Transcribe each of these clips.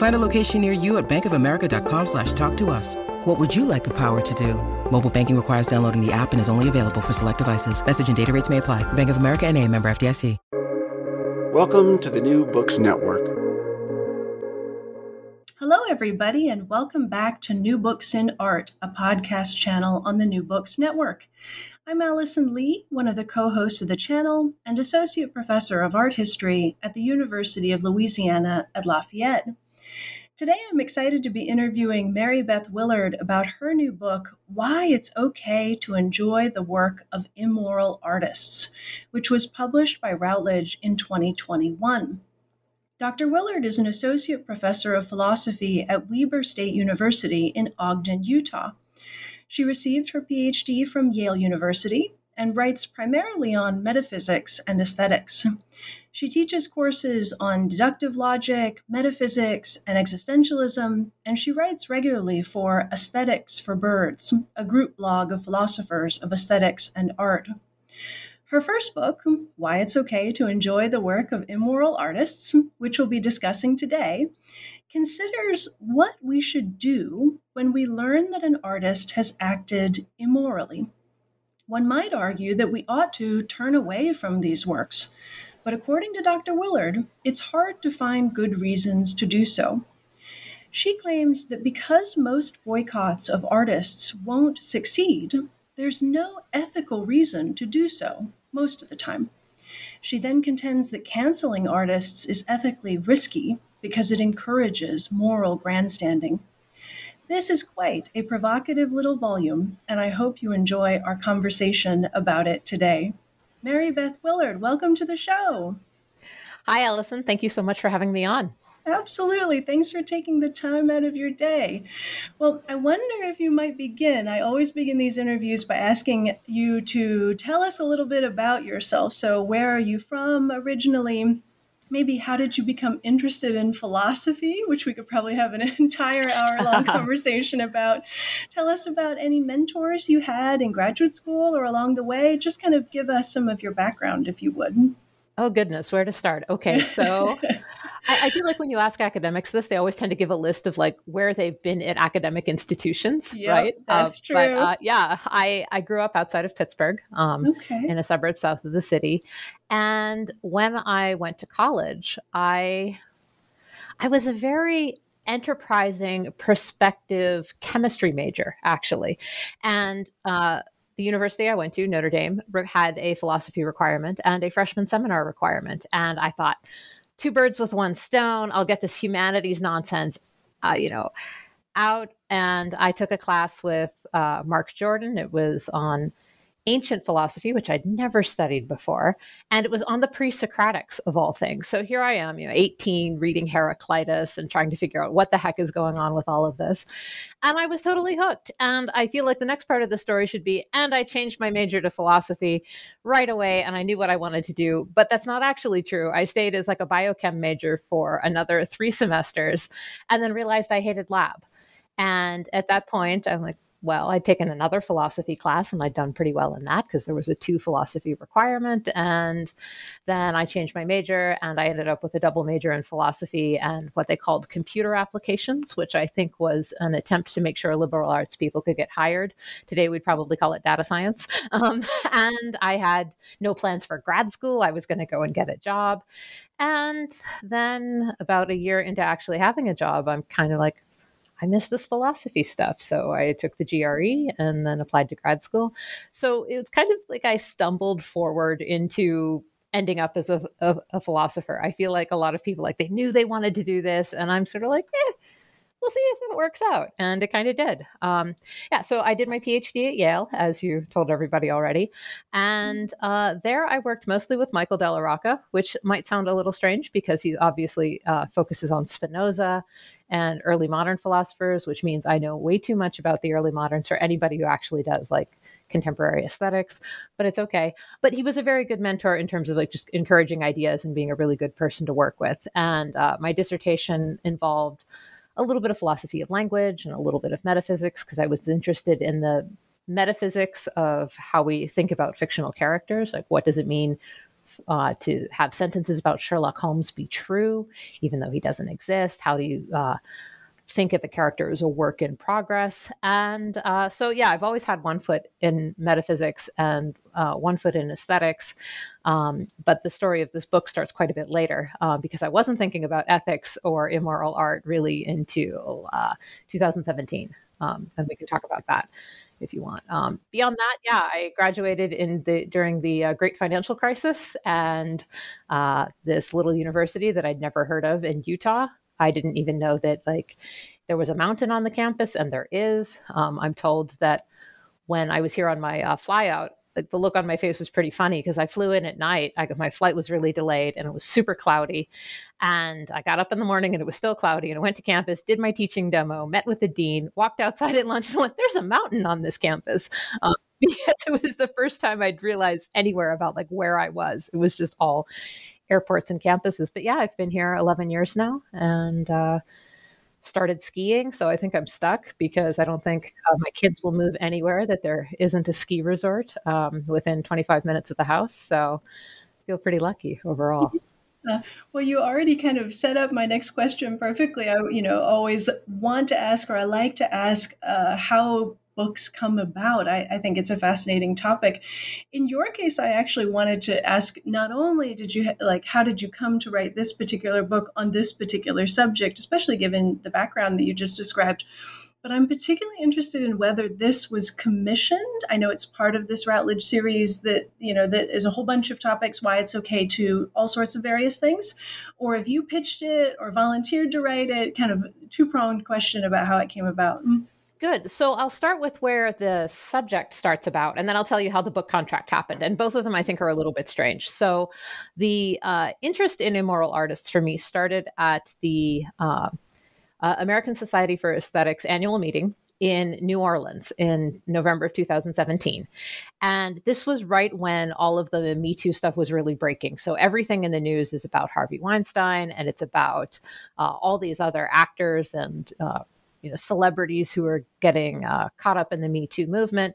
Find a location near you at bankofamerica.com slash talk to us. What would you like the power to do? Mobile banking requires downloading the app and is only available for select devices. Message and data rates may apply. Bank of America and a member FDIC. Welcome to the New Books Network. Hello, everybody, and welcome back to New Books in Art, a podcast channel on the New Books Network. I'm Allison Lee, one of the co hosts of the channel and Associate Professor of Art History at the University of Louisiana at Lafayette. Today, I'm excited to be interviewing Mary Beth Willard about her new book, Why It's Okay to Enjoy the Work of Immoral Artists, which was published by Routledge in 2021. Dr. Willard is an associate professor of philosophy at Weber State University in Ogden, Utah. She received her PhD from Yale University and writes primarily on metaphysics and aesthetics. She teaches courses on deductive logic, metaphysics, and existentialism, and she writes regularly for Aesthetics for Birds, a group blog of philosophers of aesthetics and art. Her first book, Why It's Okay to Enjoy the Work of Immoral Artists, which we'll be discussing today, considers what we should do when we learn that an artist has acted immorally. One might argue that we ought to turn away from these works but according to Dr. Willard, it's hard to find good reasons to do so. She claims that because most boycotts of artists won't succeed, there's no ethical reason to do so most of the time. She then contends that canceling artists is ethically risky because it encourages moral grandstanding. This is quite a provocative little volume, and I hope you enjoy our conversation about it today. Mary Beth Willard, welcome to the show. Hi, Allison. Thank you so much for having me on. Absolutely. Thanks for taking the time out of your day. Well, I wonder if you might begin. I always begin these interviews by asking you to tell us a little bit about yourself. So, where are you from originally? Maybe how did you become interested in philosophy, which we could probably have an entire hour long conversation about. Tell us about any mentors you had in graduate school or along the way. Just kind of give us some of your background, if you would. Oh, goodness, where to start? Okay, so I, I, feel like when you ask academics this, they always tend to give a list of like where they've been at academic institutions, yep, right? That's uh, true. But uh, yeah, I, I grew up outside of Pittsburgh um, okay. in a suburb south of the city. And when I went to college, I I was a very enterprising, perspective chemistry major, actually. And uh, the university I went to, Notre Dame, had a philosophy requirement and a freshman seminar requirement. And I thought, two birds with one stone, I'll get this humanities nonsense, uh, you know, out. And I took a class with uh, Mark Jordan. It was on ancient philosophy, which I'd never studied before, and it was on the pre-Socratics of all things. So here I am, you know, 18, reading Heraclitus and trying to figure out what the heck is going on with all of this. And I was totally hooked. And I feel like the next part of the story should be, and I changed my major to philosophy right away, and I knew what I wanted to do. But that's not actually true. I stayed as like a biochem major for another three semesters, and then realized I hated lab. And at that point, I'm like, well. I'd taken another philosophy class and I'd done pretty well in that because there was a two philosophy requirement. And then I changed my major and I ended up with a double major in philosophy and what they called computer applications, which I think was an attempt to make sure liberal arts people could get hired. Today we'd probably call it data science. Um, and I had no plans for grad school. I was going to go and get a job. And then about a year into actually having a job, I'm kind of like, I miss this philosophy stuff. So I took the GRE and then applied to grad school. So it was kind of like I stumbled forward into ending up as a, a, a philosopher. I feel like a lot of people like they knew they wanted to do this, and I'm sort of like, eh, we'll see if it works out. And it kind of did. Um, yeah, so I did my PhD at Yale, as you told everybody already. And uh, there I worked mostly with Michael Della Rocca, which might sound a little strange because he obviously uh, focuses on Spinoza and early modern philosophers, which means I know way too much about the early moderns for anybody who actually does like contemporary aesthetics, but it's okay. But he was a very good mentor in terms of like just encouraging ideas and being a really good person to work with. And uh, my dissertation involved a little bit of philosophy of language and a little bit of metaphysics because I was interested in the metaphysics of how we think about fictional characters. Like, what does it mean uh, to have sentences about Sherlock Holmes be true, even though he doesn't exist? How do you uh, think of a character as a work in progress. And uh, so, yeah, I've always had one foot in metaphysics and uh, one foot in aesthetics. Um, but the story of this book starts quite a bit later uh, because I wasn't thinking about ethics or immoral art really until uh, 2017. Um, and we can talk about that if you want. Um, beyond that, yeah, I graduated in the during the uh, Great Financial Crisis, and uh, this little university that I'd never heard of in Utah I didn't even know that like there was a mountain on the campus, and there is. Um, I'm told that when I was here on my uh, flyout, the look on my face was pretty funny because I flew in at night. I, my flight was really delayed and it was super cloudy. And I got up in the morning and it was still cloudy. And I went to campus, did my teaching demo, met with the dean, walked outside at lunch and went, There's a mountain on this campus. Um, because it was the first time I'd realized anywhere about like where I was. It was just all airports and campuses. But yeah, I've been here 11 years now and uh, started skiing. So I think I'm stuck because I don't think uh, my kids will move anywhere that there isn't a ski resort um, within 25 minutes of the house. So I feel pretty lucky overall. Uh, well, you already kind of set up my next question perfectly. I, you know, always want to ask, or I like to ask, uh, how books come about. I, I, think it's a fascinating topic. In your case, I actually wanted to ask not only did you like how did you come to write this particular book on this particular subject, especially given the background that you just described, but I'm particularly interested in whether this was commissioned. I know it's part of this Routledge series that, you know, that is a whole bunch of topics, why it's okay to all sorts of various things, or if you pitched it or volunteered to write it, kind of two pronged question about how it came about. Mm. Good. So I'll start with where the subject starts about, and then I'll tell you how the book contract happened. And both of them, I think, are a little bit strange. So the uh, interest in immoral artists for me started at the uh, uh, American Society for Aesthetics annual meeting in New Orleans in November of 2017. And this was right when all of the Me Too stuff was really breaking. So everything in the news is about Harvey Weinstein and it's about uh, all these other actors and uh, you know celebrities who are getting uh, caught up in the Me Too movement.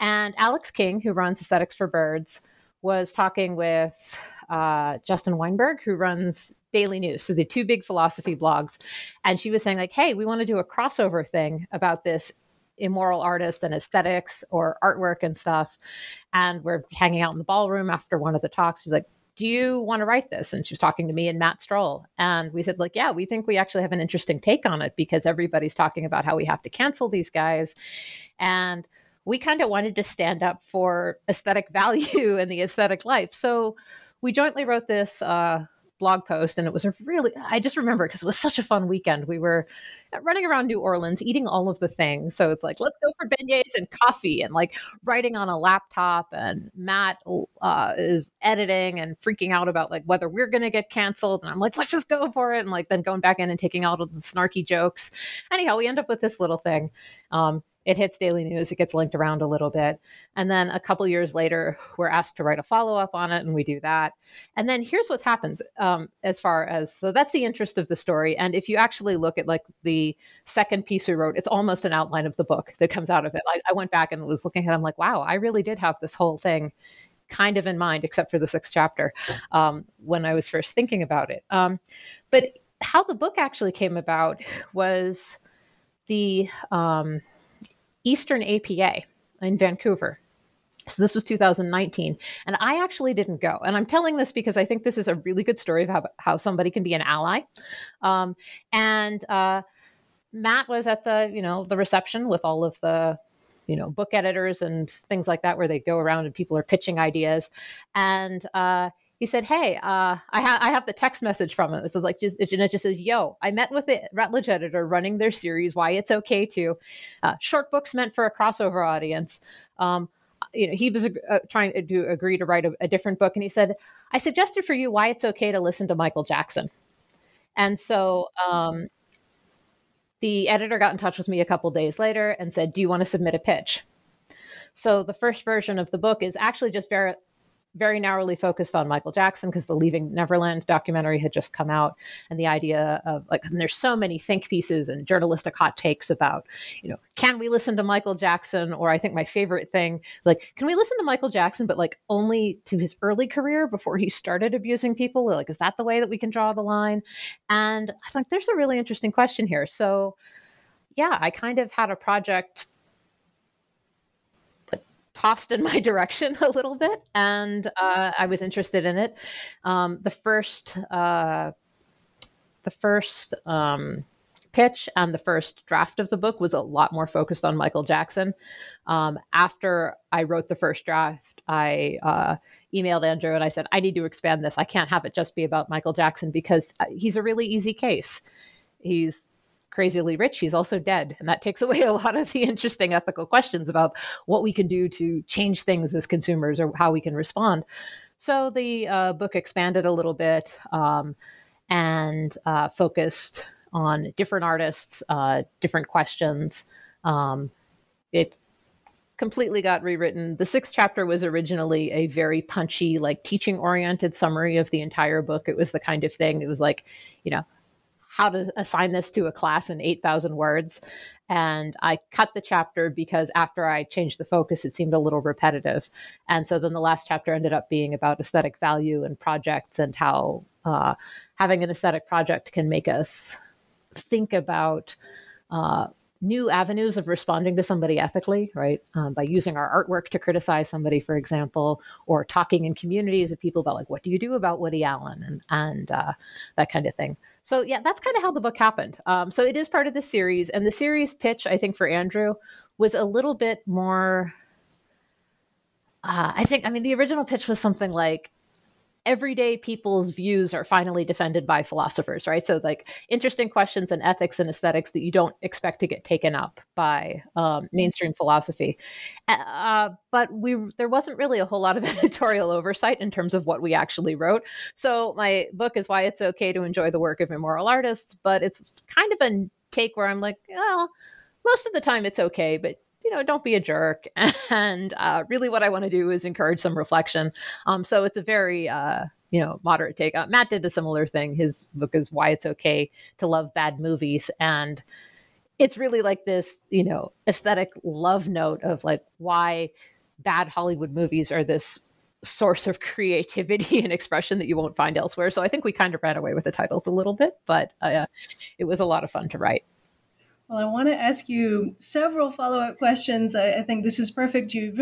And Alex King, who runs Aesthetics for Birds, was talking with uh, Justin Weinberg, who runs Daily Nous, so the two big philosophy blogs, and she was saying like, "Hey, we want to do a crossover thing about this." immoral artists and aesthetics or artwork and stuff and we're hanging out in the ballroom after one of the talks she's like do you want to write this? And she was talking to me and Matt Strohl. And we said, like, yeah, we think we actually have an interesting take on it because everybody's talking about how we have to cancel these guys. And we kind of wanted to stand up for aesthetic value and the aesthetic life. So we jointly wrote this uh, blog post and it was a really i just remember because it was such a fun weekend. We were running around new orleans eating all of the things. So it's like let's go for beignets and coffee and like writing on a laptop and matt uh, is editing and freaking out about like whether we're going to get canceled and i'm like let's just go for it and like then going back in and taking out all the snarky jokes. Anyhow we end up with this little thing. Um, it hits Daily Nous it gets linked around a little bit. And then a couple years later we're asked to write a follow-up on it and we do that. And then here's what happens um, as far as so that's the interest of the story. And if you actually look at like the second piece we wrote it's almost an outline of the book that comes out of it. I, I went back and was looking at it i'm like wow i really did have this whole thing kind of in mind except for the sixth chapter um, when i was first thinking about it. Um, but how the book actually came about was the um, Eastern APA in Vancouver. So this was 2019. And I actually didn't go. And I'm telling this because I think this is a really good story of how, how somebody can be an ally. Um, and uh, Matt was at the, you know, the reception with all of the, you know, book editors and things like that, where they go around and people are pitching ideas. And uh, he said, "Hey, uh, I, I have the text message from him. This is like just and it just says, "Yo, I met with the Routledge editor running their series. Why it's okay to uh, short books meant for a crossover audience." Um, you know, he was uh, trying to agree to write a, a different book, and he said, "I suggested for you why it's okay to listen to Michael Jackson." And so um, the editor got in touch with me a couple days later and said, "Do you want to submit a pitch?" So the first version of the book is actually just very very narrowly focused on Michael Jackson because the Leaving Neverland documentary had just come out, and the idea of like, there's so many think pieces and journalistic hot takes about, you know, can we listen to Michael Jackson? Or I think my favorite thing like, can we listen to Michael Jackson, but like only to his early career before he started abusing people? Like, is that the way that we can draw the line? And I think there's a really interesting question here. So, yeah, I kind of had a project tossed in my direction a little bit, and uh, I was interested in it. Um, the first, uh, the first um, pitch and the first draft of the book was a lot more focused on Michael Jackson. Um, after I wrote the first draft, I uh, emailed Andrew and I said, I need to expand this. I can't have it just be about Michael Jackson because uh, he's a really easy case. He's crazily rich, he's also dead. And that takes away a lot of the interesting ethical questions about what we can do to change things as consumers or how we can respond. So the uh, book expanded a little bit um, and uh, focused on different artists, uh, different questions. Um, it completely got rewritten. The sixth chapter was originally a very punchy, like teaching oriented summary of the entire book. It was the kind of thing, it was like, you know, how to assign this to a class in 8,000 words. And I cut the chapter because after I changed the focus, it seemed a little repetitive. And so then the last chapter ended up being about aesthetic value and projects and how uh, having an aesthetic project can make us think about. Uh, new avenues of responding to somebody ethically, right? Um, by using our artwork to criticize somebody, for example, or talking in communities of people about like, what do you do about Woody Allen and and uh, that kind of thing. So yeah, that's kind of how the book happened. Um, so it is part of the series, and the series pitch, I think, for Andrew was a little bit more. Uh, I think, I mean, the original pitch was something like everyday people's views are finally defended by philosophers, right? So, like interesting questions in ethics and aesthetics that you don't expect to get taken up by um, mainstream philosophy. Uh, but we there wasn't really a whole lot of editorial oversight in terms of what we actually wrote. So, my book is why it's okay to enjoy the work of immoral artists, but it's kind of a take where I'm like, well, most of the time it's okay, but you know, don't be a jerk. And uh, really, what I want to do is encourage some reflection. Um, so it's a very, uh, you know, moderate take. Uh, Matt did a similar thing. His book is Why It's Okay to Love Bad Movies. And it's really like this, you know, aesthetic love note of like why bad Hollywood movies are this source of creativity and expression that you won't find elsewhere. So I think we kind of ran away with the titles a little bit, but uh, it was a lot of fun to write. Well, I want to ask you several follow up questions. I, I, think this is perfect. You've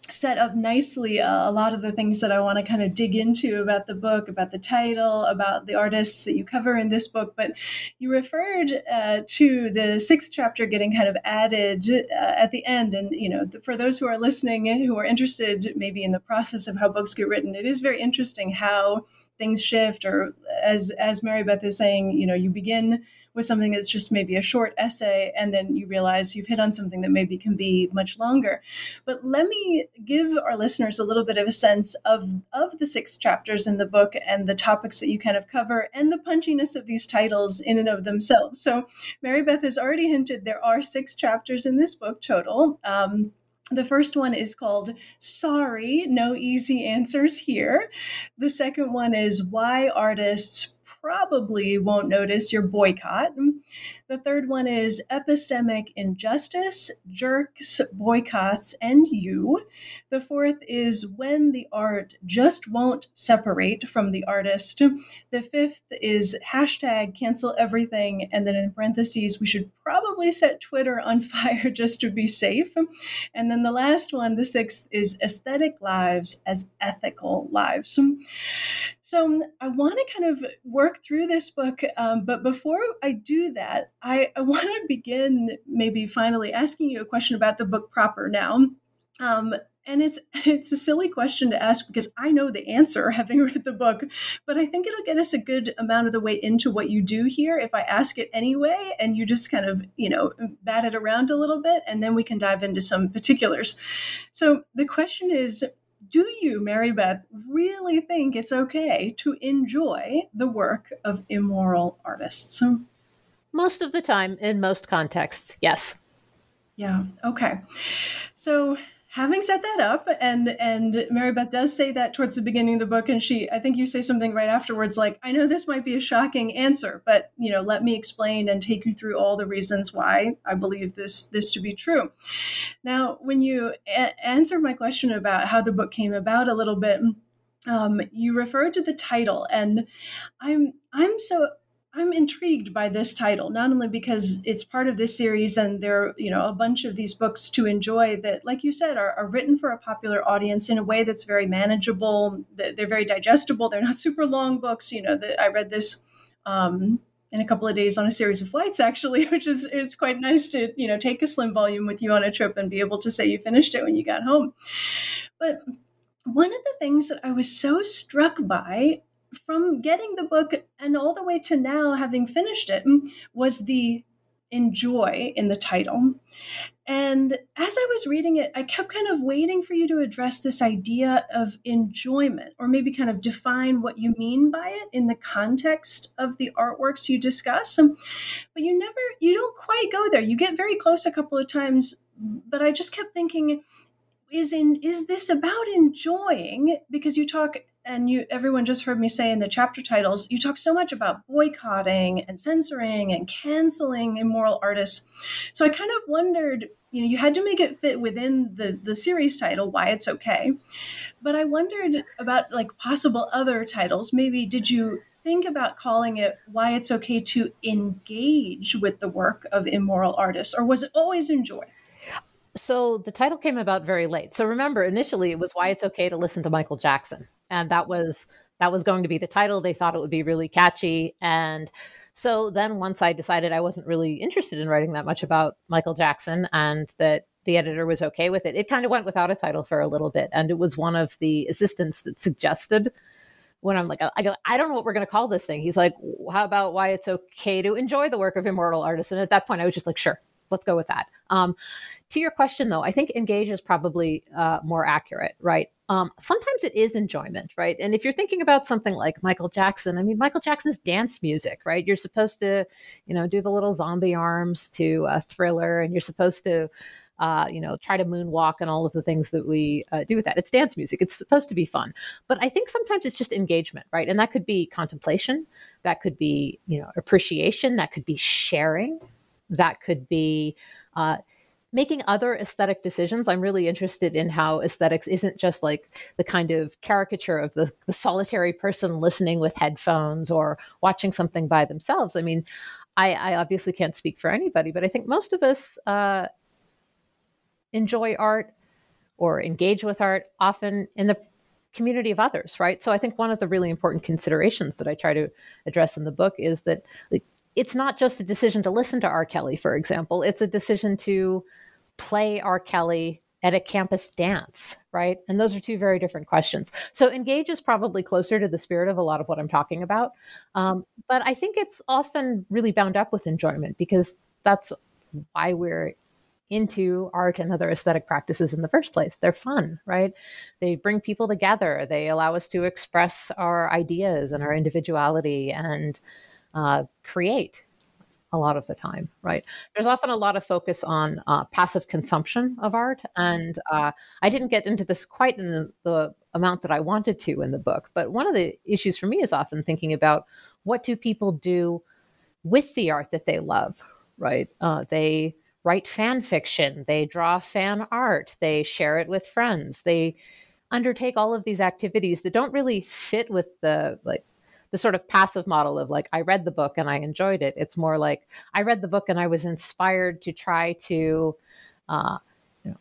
set up nicely uh, a lot of the things that I want to kind of dig into about the book, about the title, about the artists that you cover in this book. But you referred uh, to the sixth chapter getting kind of added uh, at the end. And, you know, for those who are listening who are interested maybe in the process of how books get written, it is very interesting how things shift or as as mary beth is saying you know you begin with something that's just maybe a short essay and then you realize you've hit on something that maybe can be much longer. But let me give our listeners a little bit of a sense of of the six chapters in the book and the topics that you kind of cover and the punchiness of these titles in and of themselves. So mary beth has already hinted there are six chapters in this book total. Um, the first one is called Sorry, No Easy Answers Here. The second one is Why Artists probably won't notice your boycott. The third one is epistemic injustice, jerks, boycotts, and you. The fourth is when the art just won't separate from the artist. The fifth is hashtag cancel everything. And then in parentheses, we should probably set Twitter on fire just to be safe. And then the last one, the sixth, is aesthetic lives as ethical lives. So I want to kind of work through this book, um, but before I do that, I, I want to begin maybe finally asking you a question about the book proper now. Um, and it's it's a silly question to ask because I know the answer having read the book, but I think it'll get us a good amount of the way into what you do here if I ask it anyway and you just kind of, you know, bat it around a little bit and then we can dive into some particulars. So the question is do you, Mary Beth, really think it's okay to enjoy the work of immoral artists? Most of the time, in most contexts, yes. Yeah. Okay. So having set that up and and mary beth does say that towards the beginning of the book and she i think you say something right afterwards like i know this might be a shocking answer but you know let me explain and take you through all the reasons why i believe this this to be true now when you a- answer my question about how the book came about a little bit um, you referred to the title and i'm i'm so I'm intrigued by this title, not only because it's part of this series and there are, you know, a bunch of these books to enjoy that, like you said, are, are written for a popular audience in a way that's very manageable. They're very digestible. They're not super long books. You know, the, I read this um, in a couple of days on a series of flights, actually, which is it's quite nice to, you know, take a slim volume with you on a trip and be able to say you finished it when you got home. But one of the things that I was so struck by from getting the book and all the way to now having finished it mm, was the enjoy in the title. And as I was reading it, I kept kind of waiting for you to address this idea of enjoyment, or maybe kind of define what you mean by it in the context of the artworks you discuss. Um, but you never, you don't quite go there. You get very close a couple of times, but I just kept thinking, is in is this about enjoying because you talk and you everyone just heard me say in the chapter titles you talk so much about boycotting and censoring and canceling immoral artists. So i kind of wondered you know you had to make it fit within the the series title why it's okay. But i wondered about like possible other titles. Maybe did you think about calling it why it's okay to engage with the work of immoral artists or was it always enjoy so the title came about very late. So remember, initially it was why it's okay to listen to Michael Jackson, and that was that was going to be the title. They thought it would be really catchy, and so then once I decided I wasn't really interested in writing that much about Michael Jackson, and that the editor was okay with it, it kind of went without a title for a little bit, and it was one of the assistants that suggested when I'm like, I go, I don't know what we're going to call this thing. He's like, how about why it's okay to enjoy the work of immortal artists? And at that point, I was just like, sure, let's go with that. Um, to your question, though, I think engage is probably uh, more accurate, right? Um, sometimes it is enjoyment, right? And if you're thinking about something like Michael Jackson, I mean, Michael Jackson's dance music, right? You're supposed to, you know, do the little zombie arms to a thriller, and you're supposed to, uh, you know, try to moonwalk and all of the things that we uh, do with that. It's dance music. It's supposed to be fun. But I think sometimes it's just engagement, right? And that could be contemplation, that could be, you know, appreciation, that could be sharing, that could be, uh, making other aesthetic decisions i'm really interested in how aesthetics isn't just like the kind of caricature of the, the solitary person listening with headphones or watching something by themselves i mean i, I obviously can't speak for anybody but i think most of us uh, enjoy art or engage with art often in the community of others right so i think one of the really important considerations that i try to address in the book is that like, it's not just a decision to listen to R. Kelly, for example. It's a decision to play R. Kelly at a campus dance, right? And those are two very different questions. So engage is probably closer to the spirit of a lot of what I'm talking about. Um, but I think it's often really bound up with enjoyment because that's why we're into art and other aesthetic practices in the first place. They're fun, right? They bring people together. They allow us to express our ideas and our individuality and uh, create a lot of the time, right? There's often a lot of focus on uh, passive consumption of art. And uh, I didn't get into this quite in the, the amount that I wanted to in the book. But one of the issues for me is often thinking about what do people do with the art that they love, right? Uh, they write fan fiction, they draw fan art, they share it with friends, they undertake all of these activities that don't really fit with the like the sort of passive model of like I read the book and I enjoyed it. It's more like I read the book and I was inspired to try to uh, you know,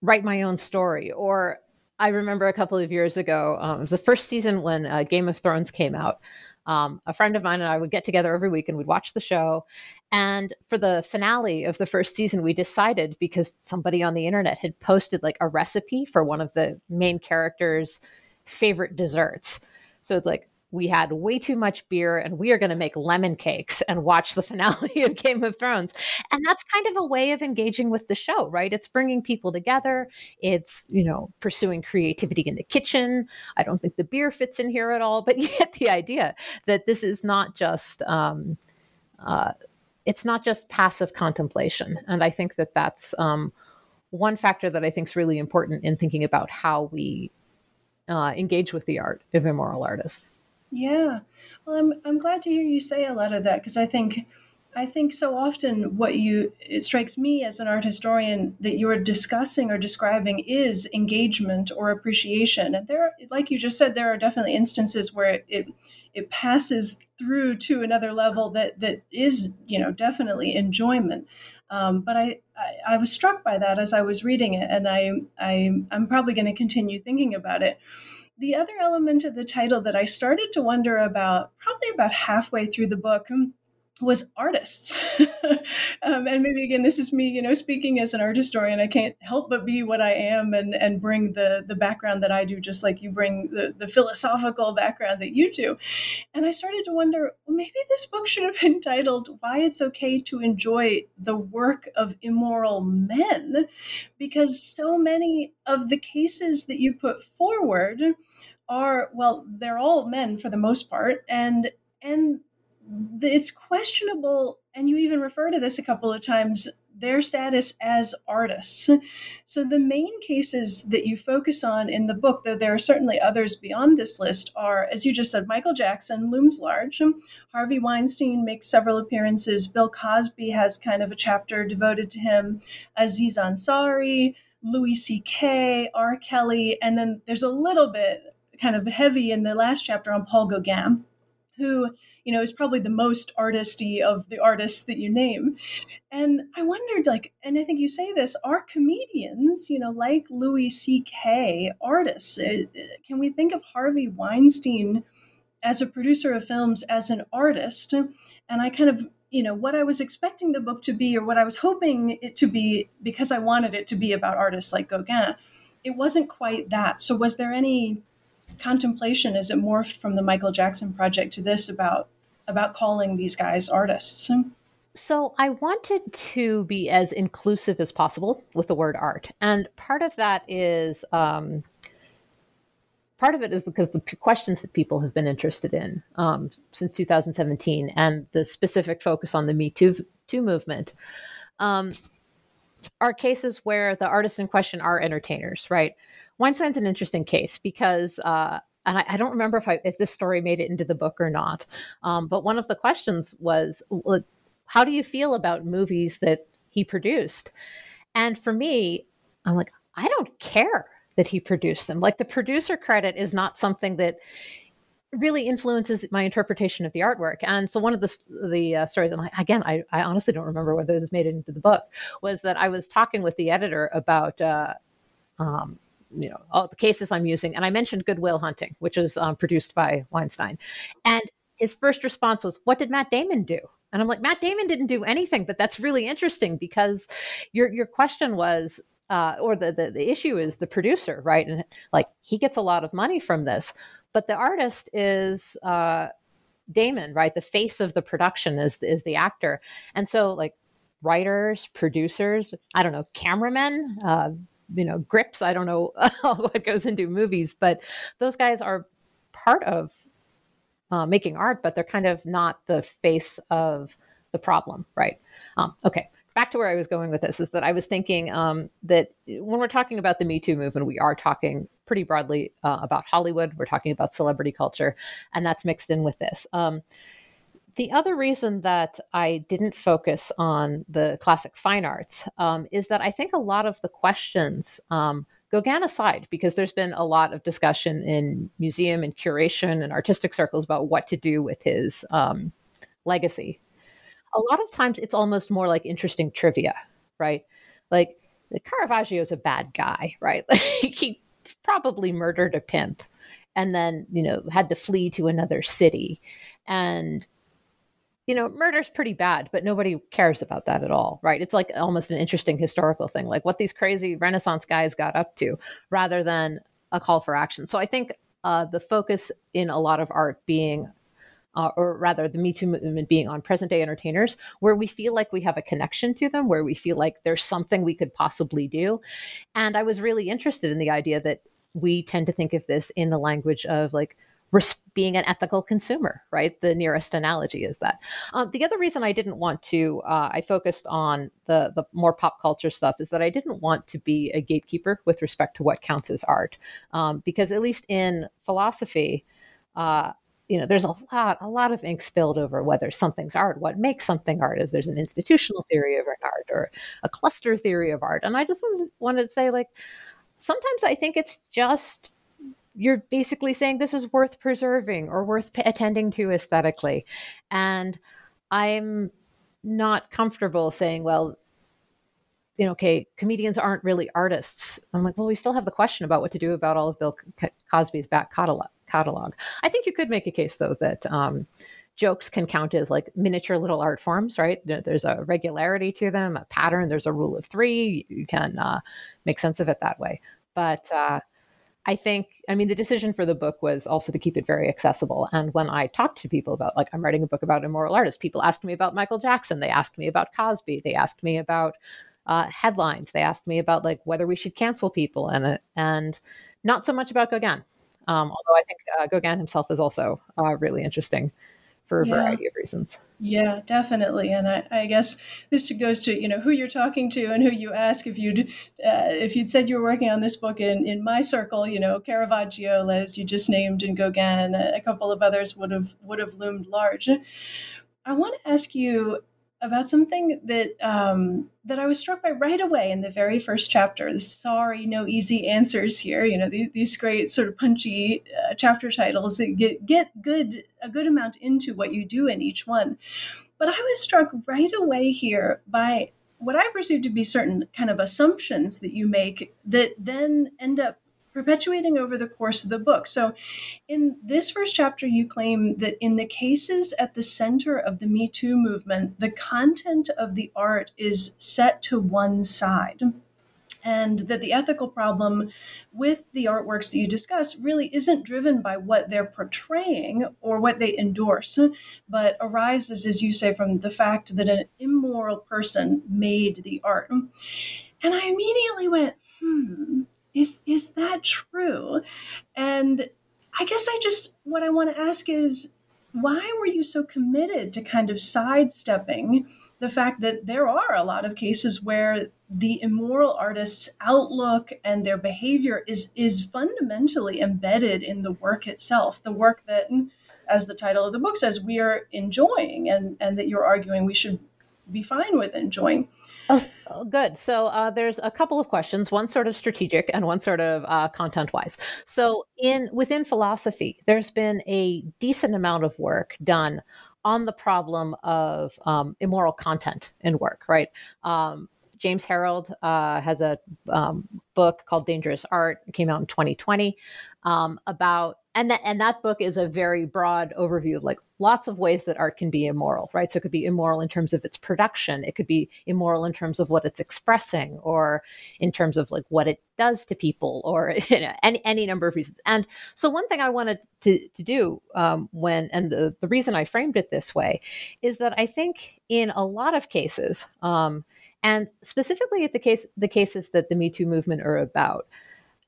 write my own story. Or I remember a couple of years ago, um, it was the first season when uh, Game of Thrones came out. Um, a friend of mine and I would get together every week and we'd watch the show. And for the finale of the first season, we decided because somebody on the internet had posted like a recipe for one of the main characters' favorite desserts. So it's like, we had way too much beer and we are going to make lemon cakes and watch the finale of Game of Thrones. And that's kind of a way of engaging with the show, right? It's bringing people together. It's, you know, pursuing creativity in the kitchen. I don't think the beer fits in here at all, but you get the idea that this is not just, um, uh, it's not just passive contemplation. And I think that that's um, one factor that I think is really important in thinking about how we uh, engage with the art of immoral artists. Yeah. Well, I'm I'm glad to hear you say a lot of that because I think I think so often what you it strikes me as an art historian that you're discussing or describing is engagement or appreciation. And there like you just said there are definitely instances where it, it it passes through to another level that that is, you know, definitely enjoyment. Um, but I, I, I was struck by that as I was reading it, and I, I I'm probably going to continue thinking about it the other element of the title that I started to wonder about probably about halfway through the book um, was artists. um, and maybe again, this is me, you know, speaking as an art historian. I can't help but be what I am and and bring the the background that I do, just like you bring the the philosophical background that you do. And I started to wonder, well, maybe this book should have been titled "Why It's Okay to Enjoy the Work of Immoral Men," because so many of the cases that you put forward are well, they're all men for the most part, and and it's questionable, and you even refer to this a couple of times their status as artists. So, the main cases that you focus on in the book, though there are certainly others beyond this list, are, as you just said, Michael Jackson looms large. Harvey Weinstein makes several appearances. Bill Cosby has kind of a chapter devoted to him. Aziz Ansari, Louis C.K., R. Kelly, and then there's a little bit kind of heavy in the last chapter on Paul Gauguin, who you know, is probably the most artisty of the artists that you name. And I wondered, like, and I think you say this, are comedians, you know, like Louis C.K., artists? Uh, can we think of Harvey Weinstein as a producer of films as an artist? And I kind of you know what i was expecting the book to be or what i was hoping it to be because i wanted it to be about artists like gauguin it wasn't quite that so was there any contemplation as it morphed from the Michael Jackson project to this about about calling these guys artists? So I wanted to be as inclusive as possible with the word art, and part of that is um, part of it is because the questions that people have been interested in um, since 2017 and the specific focus on the Me Too, Too movement um, are cases where the artists in question are entertainers, right? Weinstein's an interesting case because, uh, and I, I, don't remember if I, if this story made it into the book or not. Um, but one of the questions was, how do you feel about movies that he produced? And for me, I'm like, I don't care that he produced them. Like the producer credit is not something that really influences my interpretation of the artwork. And so one of the the uh, stories, and I, again, I, I honestly don't remember whether this made it into the book, was that I was talking with the editor about. Uh, um, you know all the cases I'm using, and I mentioned Good Will Hunting, which is um, produced by Weinstein, and his first response was, "What did Matt Damon do?" And I'm like, Matt Damon didn't do anything, but that's really interesting because your your question was uh, or the, the the issue is the producer, right? And like he gets a lot of money from this, but the artist is uh, Damon, right? The face of the production is is the actor, and so like writers, producers, I don't know, cameramen, uh, you know, grips. I don't know what goes into movies, but those guys are part of uh, making art, but they're kind of not the face of the problem, right? Um, okay, back to where I was going with this is that I was thinking um, that when we're talking about the Me Too movement, we are talking pretty broadly uh, about Hollywood. We're talking about celebrity culture, and that's mixed in with this. Um, the other reason that I didn't focus on the classic fine arts um, is that I think a lot of the questions, um, Gauguin aside, because there's been a lot of discussion in museum and curation and artistic circles about what to do with his um, legacy. A lot of times it's almost more like interesting trivia, right? Like Caravaggio is a bad guy, right? Like he probably murdered a pimp and then, you know, had to flee to another city. And you know, murder's pretty bad, but nobody cares about that at all, right? It's like almost an interesting historical thing, like what these crazy Renaissance guys got up to, rather than a call for action. So I think uh, the focus in a lot of art being, uh, or rather, the Me Too movement being on present day entertainers, where we feel like we have a connection to them, where we feel like there's something we could possibly do. And I was really interested in the idea that we tend to think of this in the language of like, res- being an ethical consumer, right? The nearest analogy is that. Um, the other reason I didn't want to, uh, I focused on the the more pop culture stuff, is that I didn't want to be a gatekeeper with respect to what counts as art, um, because at least in philosophy. Uh, you know, there's a lot, a lot of ink spilled over whether something's art, what makes something art. Is there's an institutional theory of art or a cluster theory of art, and I just wanted to say, like, sometimes I think it's just you're basically saying this is worth preserving or worth p- attending to aesthetically. And I'm not comfortable saying, well, you know, okay, comedians aren't really artists. I'm like, well, we still have the question about what to do about all of Bill Cosby's back catalog. catalog. I think you could make a case, though, that um, jokes can count as like miniature little art forms, right? There's a regularity to them, a pattern, there's a rule of three. You can uh, make sense of it that way. But uh, I think, I mean, the decision for the book was also to keep it very accessible. And when I talked to people about, like, I'm writing a book about immoral artists, people asked me about Michael Jackson. They asked me about Cosby. They asked me about uh, headlines. They asked me about, like, whether we should cancel people and, it and not so much about Gauguin. Um, although I think uh, Gauguin himself is also uh, really interesting for a yeah. variety of reasons. Yeah, definitely. And I, I, guess this goes to you know who you're talking to and who you ask. If you'd uh, if you'd said you were working on this book in in my circle, you know Caravaggio, as you just named, and Gauguin, a couple of others would have would have loomed large. I want to ask you about something that um, that I was struck by right away in the very first chapter. Sorry, no easy answers here. You know these, these great sort of punchy uh, chapter titles get get good a good amount into what you do in each one. But I was struck right away here by what I perceive to be certain kind of assumptions that you make that then end up perpetuating over the course of the book. So, in this first chapter, you claim that in the cases at the center of the Me Too movement, the content of the art is set to one side. And that the ethical problem with the artworks that you discuss really isn't driven by what they're portraying or what they endorse, but arises, as you say, from the fact that an immoral person made the art. And I immediately went, hmm, is is that true? And i guess i just what i want to ask is why were you so committed to kind of sidestepping the fact that there are a lot of cases where the immoral artist's outlook and their behavior is is fundamentally embedded in the work itself? The work that as the title of the book says we are enjoying and and that you're arguing we should be fine with enjoying Oh, oh, good. So uh, there's a couple of questions, one sort of strategic and one sort of uh, content-wise. So in within philosophy, there's been a decent amount of work done on the problem of um, immoral content in work, right? Um, James Harold uh, has a um, book called Dangerous Art. It came out in 2020 um, about and that and that book is a very broad overview of like lots of ways that art can be immoral right? So it could be immoral in terms of its production. It could be immoral in terms of what it's expressing or in terms of like what it does to people or you know any, any number of reasons. And so one thing i wanted to, to do um, when and the, the reason i framed it this way is that i think in a lot of cases um, and specifically at the case the cases that the me too movement are about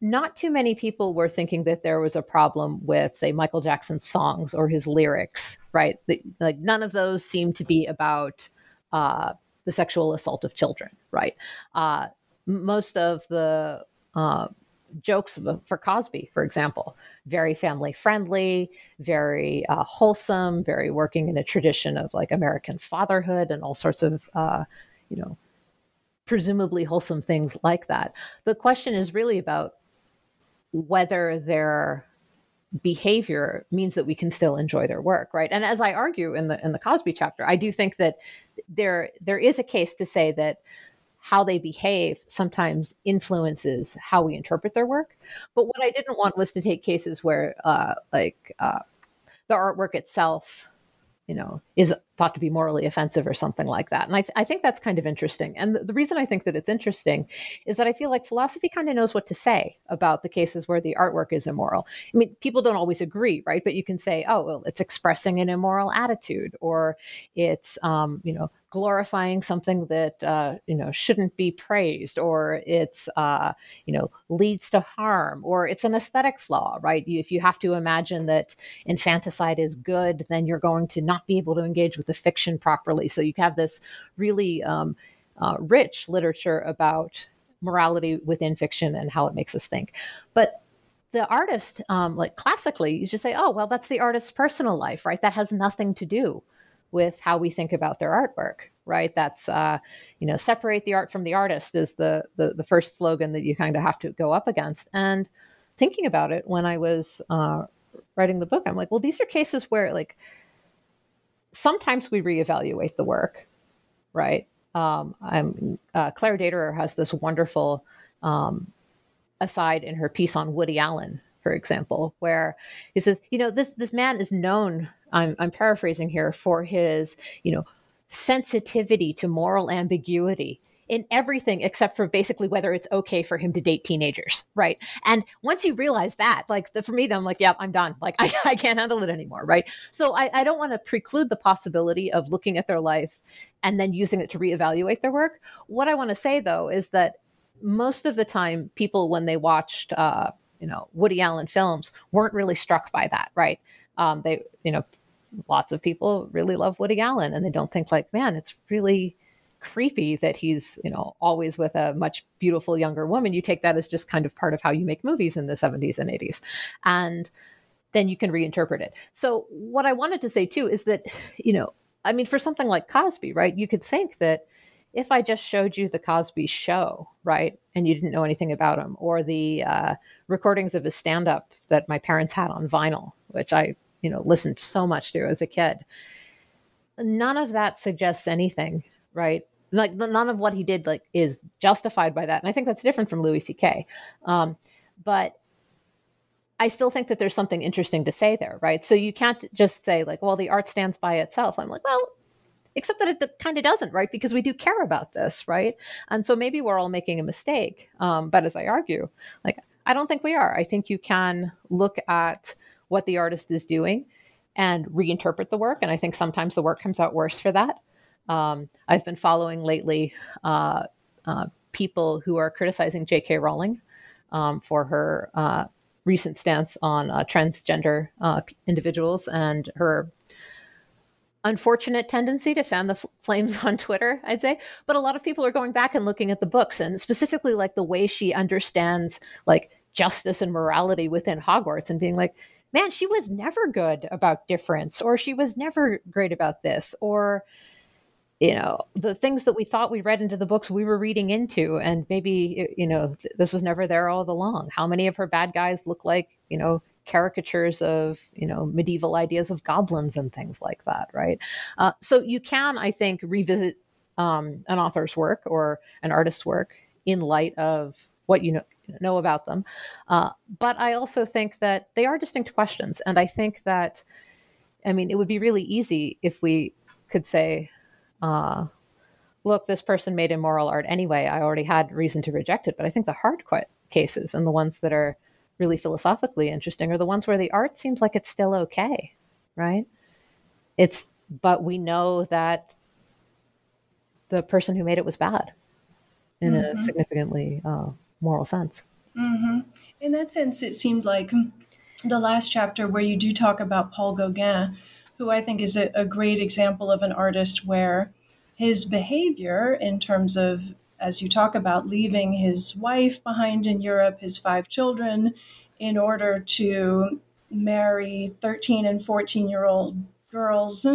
not too many people were thinking that there was a problem with, say, Michael Jackson's songs or his lyrics, right? The, like none of those seem to be about uh, the sexual assault of children, right? Uh, most of the uh, jokes for Cosby, for example, very family friendly, very uh, wholesome, very working in a tradition of like American fatherhood and all sorts of, uh, you know, presumably wholesome things like that. The question is really about whether their behavior means that we can still enjoy their work right? And as i argue in the in the cosby chapter i do think that there there is a case to say that how they behave sometimes influences how we interpret their work. But what i didn't want was to take cases where uh, like uh, the artwork itself you know, is thought to be morally offensive or something like that. And I, th- I think that's kind of interesting. And the, the, reason I think that it's interesting is that I feel like philosophy kind of knows what to say about the cases where the artwork is immoral. I mean, people don't always agree, right? But you can say, oh, well, it's expressing an immoral attitude, or it's, um, you know, glorifying something that uh, you know shouldn't be praised or it's uh, you know leads to harm or it's an aesthetic flaw right? If you have to imagine that infanticide is good then you're going to not be able to engage with the fiction properly. So you have this really um, uh, rich literature about morality within fiction and how it makes us think. But the artist um, like classically you just say oh well that's the artist's personal life right? That has nothing to do with how we think about their artwork right that's uh, you know separate the art from the artist is the, the the first slogan that you kind of have to go up against and thinking about it when i was uh, writing the book i'm like well these are cases where like sometimes we reevaluate the work right um, I'm, uh, Claire Dederer has this wonderful um, aside in her piece on woody allen for example, where he says, you know, this this man is known. I'm I'm paraphrasing here for his, you know, sensitivity to moral ambiguity in everything except for basically whether it's okay for him to date teenagers, right? And once you realize that, like the, for me, then I'm like, yeah, I'm done. Like I, I can't handle it anymore, right? So I, I don't want to preclude the possibility of looking at their life and then using it to reevaluate their work. What I want to say though is that most of the time, people when they watched uh, you know Woody Allen films weren't really struck by that, right? Um, they you know lots of people really love Woody Allen and they don't think like, man, it's really creepy that he's you know always with a much beautiful younger woman. You take that as just kind of part of how you make movies in the 70s and 80s, and then you can reinterpret it. So what I wanted to say too is that you know I mean for something like Cosby, right? You could think that if I just showed you the Cosby show, right, and you didn't know anything about him, or the uh, recordings of his stand up that my parents had on vinyl, which I, you know, listened so much to as a kid, none of that suggests anything, right? Like none of what he did like is justified by that, and I think that's different from Louis C.K. Um, but I still think that there's something interesting to say there, right? So you can't just say like, well, the art stands by itself. I'm like, well, except that it kind of doesn't, right? Because we do care about this, right? And so maybe we're all making a mistake. Um, but as I argue, like, I don't think we are. I think you can look at what the artist is doing and reinterpret the work. And I think sometimes the work comes out worse for that. Um, I've been following lately uh, uh, people who are criticizing J.K. Rowling um, for her uh, recent stance on uh, transgender uh, individuals and her unfortunate tendency to fan the flames on Twitter, I'd say. But a lot of people are going back and looking at the books and specifically like the way she understands like justice and morality within Hogwarts and being like, man, she was never good about difference or she was never great about this or you know the things that we thought we read into the books we were reading into and maybe you know this was never there all along how many of her bad guys look like you know caricatures of you know medieval ideas of goblins and things like that right? Uh, so you can i think revisit um, an author's work or an artist's work in light of what you know know about them. Uh, but I also think that they are distinct questions. And I think that, I mean, it would be really easy if we could say, uh, look, this person made immoral art anyway. I already had reason to reject it. But I think the hard qu- cases and the ones that are really philosophically interesting are the ones where the art seems like it's still okay, right? It's, but we know that the person who made it was bad in mm-hmm. a significantly uh, moral sense. Mm-hmm. In that sense, it seemed like the last chapter where you do talk about Paul Gauguin, who I think is a, a great example of an artist where his behavior, in terms of, as you talk about, leaving his wife behind in Europe, his five children, in order to marry 13 and 14 year old girls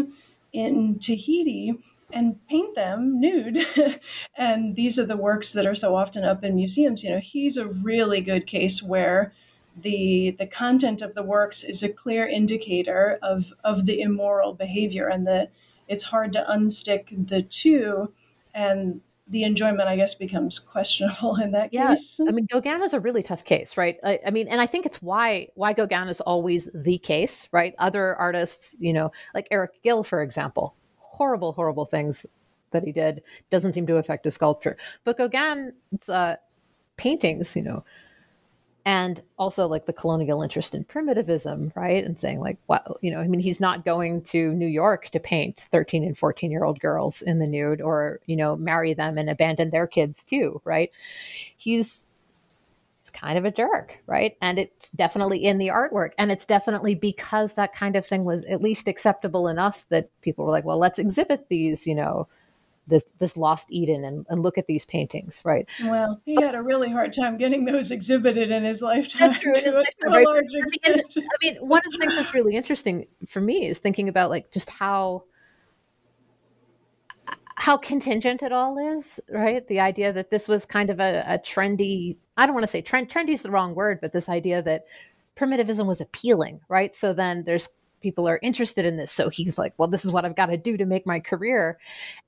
in Tahiti, and paint them nude. and these are the works that are so often up in museums. You know, he's a really good case where the the content of the works is a clear indicator of of the immoral behavior and the it's hard to unstick the two and the enjoyment, I guess, becomes questionable in that yeah, case. I mean, Gauguin is a really tough case, right? I, I, mean, and I think it's why why Gauguin is always the case, right? Other artists, you know, like Eric Gill, for example, horrible, horrible things that he did doesn't seem to affect his sculpture. But Gauguin's uh, paintings, you know, and also like the colonial interest in primitivism, right? And saying like, well, you know, I mean, he's not going to New York to paint 13 and 14 year old girls in the nude or, you know, marry them and abandon their kids too, right? He's kind of a jerk, right? And it's definitely in the artwork. And it's definitely because that kind of thing was at least acceptable enough that people were like, well, let's exhibit these, you know, this this lost Eden and, and look at these paintings, right? Well, he had a really hard time getting those exhibited in his lifetime. That's true. To, lifetime, to right? large extent. I mean, one of the things that's really interesting for me is thinking about like just how how contingent it all is, right? The idea that this was kind of a, a trendy, I don't want to say trend, trendy is the wrong word, but this idea that primitivism was appealing, right? So then there's people are interested in this. So he's like, well, this is what I've got to do to make my career.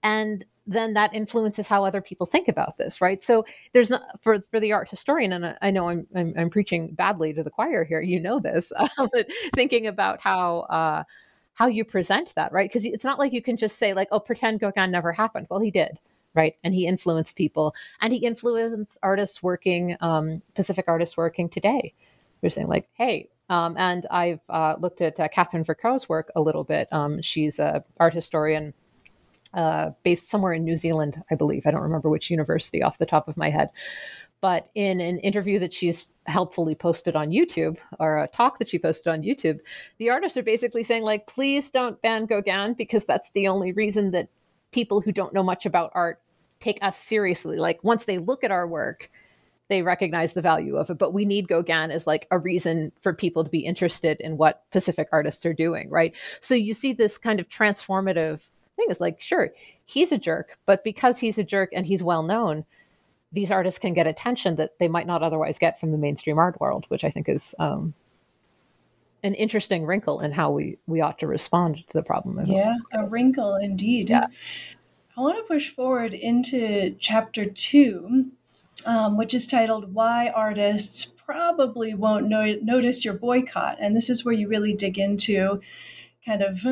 And then that influences how other people think about this, right? So there's not for for the art historian, and I know I'm I'm, I'm preaching badly to the choir here. You know this, um, but thinking about how uh, how you present that, right? Because it's not like you can just say like, oh, pretend Gauguin never happened. Well, he did, right? And he influenced people, and he influenced artists working, um, Pacific artists working today. You're saying like, hey. Um, and I've uh, looked at uh, Catherine Vercoe's work a little bit. Um, she's an art historian uh, based somewhere in New Zealand, I believe. I don't remember which university off the top of my head. But in an interview that she's helpfully posted on YouTube, or a talk that she posted on YouTube, the artists are basically saying, like, please don't ban Gauguin because that's the only reason that people who don't know much about art take us seriously. Like, once they look at our work, they recognize the value of it. But we need Gauguin as like a reason for people to be interested in what Pacific artists are doing, right? So you see this kind of transformative thing. Is like, sure, he's a jerk, but because he's a jerk and he's well known, these artists can get attention that they might not otherwise get from the mainstream art world, which I think is um, an interesting wrinkle in how we we ought to respond to the problem. Yeah, a wrinkle indeed. Yeah. I want to push forward into chapter two, um, which is titled "Why Artists Probably Won't no- Notice Your Boycott," and this is where you really dig into kind of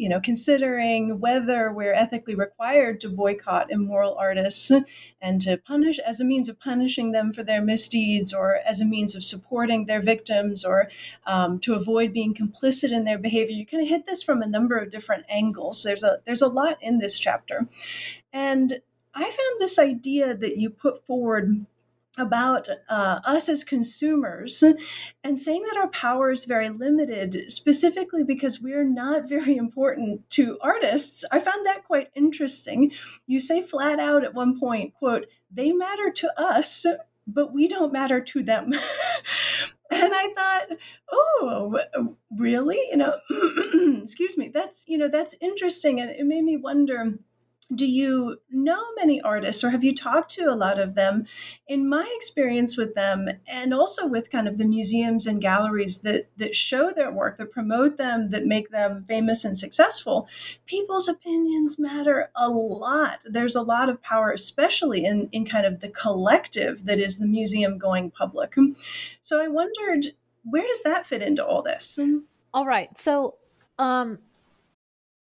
you know, considering whether we're ethically required to boycott immoral artists and to punish as a means of punishing them for their misdeeds or as a means of supporting their victims or um, to avoid being complicit in their behavior. You kind of hit this from a number of different angles. There's a there's a lot in this chapter. And I found this idea that you put forward about uh, us as consumers and saying that our power is very limited, specifically because we're not very important to artists. I found that quite interesting. You say flat out at one point, quote, they matter to us, but we don't matter to them. and I thought, oh, really? You know, excuse me, that's, you know, that's interesting. And it made me wonder do you know many artists or have you talked to a lot of them? In my experience with them and also with kind of the museums and galleries that that show their work that promote them that make them famous and successful people's opinions matter a lot. There's a lot of power especially in in kind of the collective that is the museum going public. So i wondered where does that fit into all this? All right. So um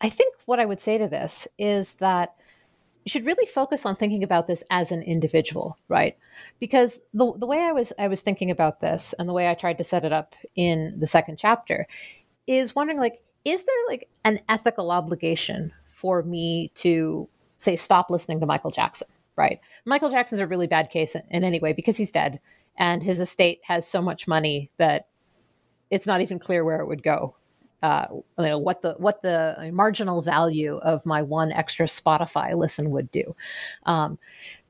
I think what I would say to this is that you should really focus on thinking about this as an individual, right? Because the the way I was I was thinking about this and the way I tried to set it up in the second chapter is wondering like is there like an ethical obligation for me to say stop listening to Michael Jackson, right? Michael Jackson's a really bad case in, in any way because he's dead and his estate has so much money that it's not even clear where it would go uh, you know, what the what the marginal value of my one extra Spotify listen would do. Um,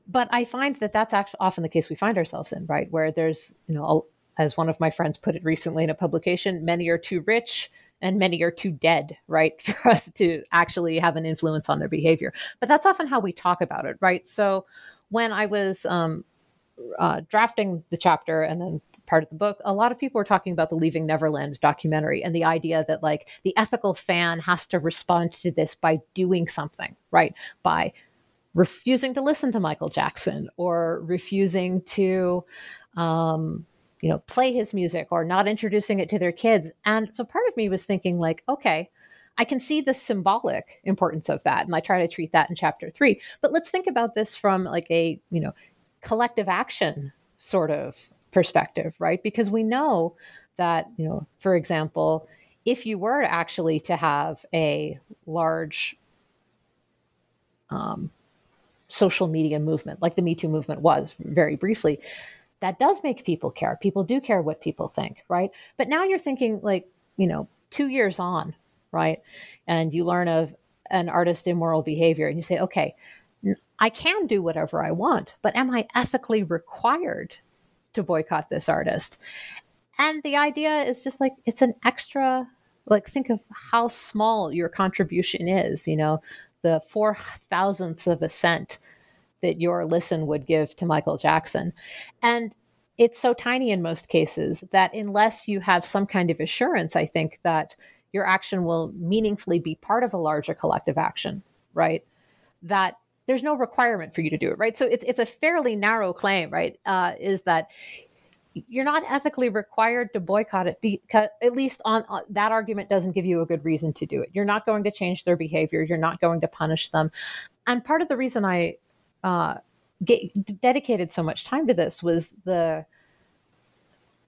but I find that that's actually often the case we find ourselves in, right? Where there's, you know, as one of my friends put it recently in a publication, many are too rich and many are too dead, right, for us to actually have an influence on their behavior. But that's often how we talk about it, right? So when I was um, uh, drafting the chapter and then part of the book, a lot of people were talking about the Leaving Neverland documentary and the idea that like the ethical fan has to respond to this by doing something, right? By refusing to listen to Michael Jackson or refusing to, um, you know, play his music or not introducing it to their kids. And so part of me was thinking like, okay, I can see the symbolic importance of that, and I try to treat that in chapter three. But let's think about this from like a you know collective action sort of perspective, right? Because we know that, you know, for example, if you were actually to have a large um, social media movement, like the Me Too movement was very briefly, that does make people care. People do care what people think, right? But now you're thinking, like, you know, two years on, right? And you learn of an artist immoral behavior and you say, okay, I can do whatever I want, but am I ethically required to boycott this artist. And the idea is just like it's an extra like think of how small your contribution is, you know, the four thousandths of a cent that your listen would give to Michael Jackson. And it's so tiny in most cases that unless you have some kind of assurance, I think that your action will meaningfully be part of a larger collective action, right? That there's no requirement for you to do it, right? So it's it's a fairly narrow claim, right? Uh, is that you're not ethically required to boycott it because at least on, on, that argument doesn't give you a good reason to do it. You're not going to change their behavior. You're not going to punish them. And part of the reason I uh, get, dedicated so much time to this was the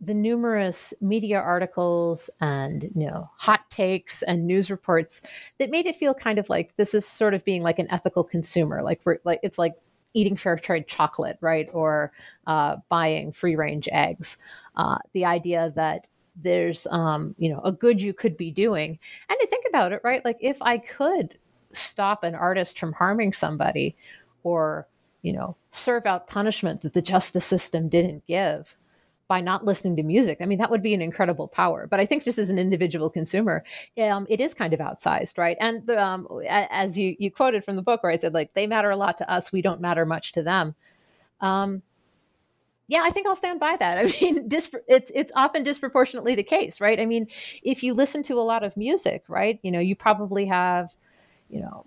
the numerous media articles and you know hot takes and news reports that made it feel kind of like this is sort of being like an ethical consumer like we're like it's like eating fair trade chocolate right? Or uh, buying free range eggs. Uh, the idea that there's um, you know a good you could be doing. And to think about it right? Like if i could stop an artist from harming somebody or you know serve out punishment that the justice system didn't give by not listening to music. I mean, that would be an incredible power. But I think just as an individual consumer, um, it is kind of outsized, right? And the, um, as you you quoted from the book, where I said like they matter a lot to us, we don't matter much to them. Um, yeah, I think I'll stand by that. I mean, it's it's often disproportionately the case, right? I mean, if you listen to a lot of music, right, you know, you probably have, you know,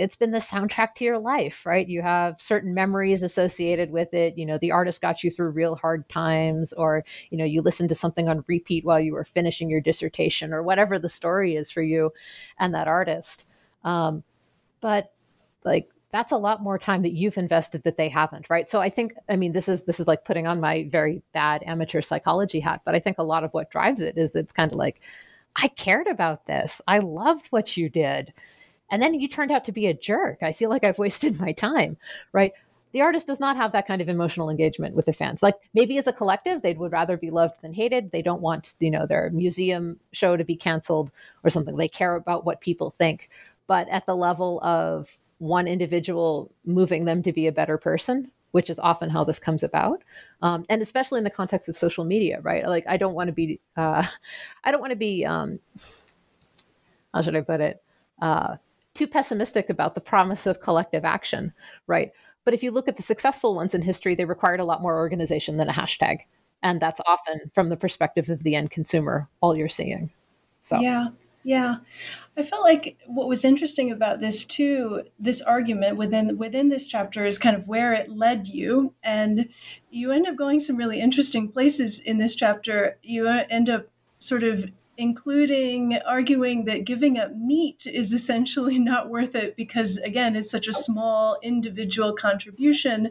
it's been the soundtrack to your life, right? You have certain memories associated with it. You know, the artist got you through real hard times, or, you know, you listened to something on repeat while you were finishing your dissertation, or whatever the story is for you and that artist. Um, but like, that's a lot more time that you've invested that they haven't right so i think i mean this is this is like putting on my very bad amateur psychology hat but i think a lot of what drives it is it's kind of like i cared about this i loved what you did and then you turned out to be a jerk. I feel like I've wasted my time, right? The artist does not have that kind of emotional engagement with the fans. Like maybe as a collective, they would rather be loved than hated. They don't want, you know, their museum show to be canceled or something. They care about what people think. But at the level of one individual moving them to be a better person, which is often how this comes about, um, and especially in the context of social media, right? Like I don't want to be, uh, I don't want to be, um, how should I put it? Uh, too pessimistic about the promise of collective action, right? But if you look at the successful ones in history, they required a lot more organization than a hashtag. And that's often from the perspective of the end consumer, all you're seeing. So, yeah, yeah. I felt like what was interesting about this too, this argument within within this chapter is kind of where it led you, and you end up going some really interesting places in this chapter. You end up sort of including arguing that giving up meat is essentially not worth it because, again, it's such a small individual contribution